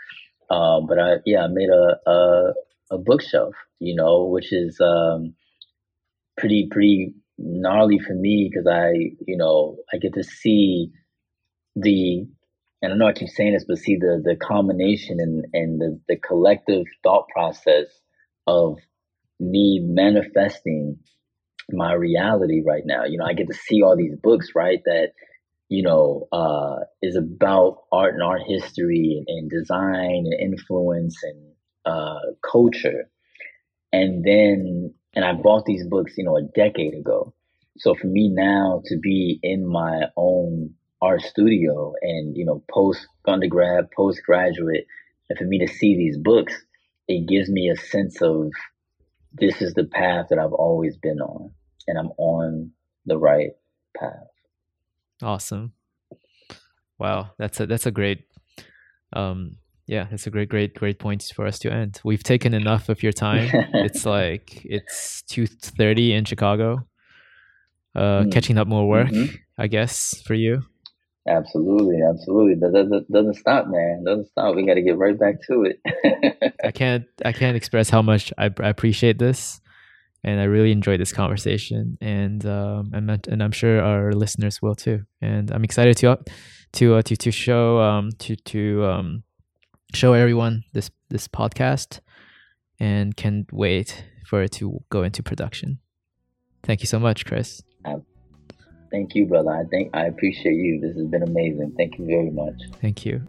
Um, but I yeah, I made a a, a bookshelf. You know, which is um, pretty pretty gnarly for me because I you know I get to see the and I know I keep saying this, but see the the combination and and the the collective thought process of me manifesting my reality right now. You know, I get to see all these books, right? That you know uh, is about art and art history and, and design and influence and uh, culture, and then and I bought these books, you know, a decade ago. So for me now to be in my own art studio and you know post undergrad, postgraduate, and for me to see these books, it gives me a sense of this is the path that I've always been on, and I'm on the right path. Awesome. Wow, that's a that's a great um yeah, it's a great, great, great point for us to end. We've taken enough of your time. it's like it's two thirty in Chicago. Uh, mm. catching up more work, mm-hmm. I guess, for you. Absolutely, absolutely. That doesn't doesn't stop, man. Doesn't stop. We got to get right back to it. I can't I can't express how much I, I appreciate this, and I really enjoyed this conversation, and um, and and I'm sure our listeners will too. And I'm excited to to uh, to to show um to to um show everyone this this podcast, and can't wait for it to go into production. Thank you so much, Kris. Thank you, brother. I think I appreciate you. This has been amazing. Thank you very much. Thank you.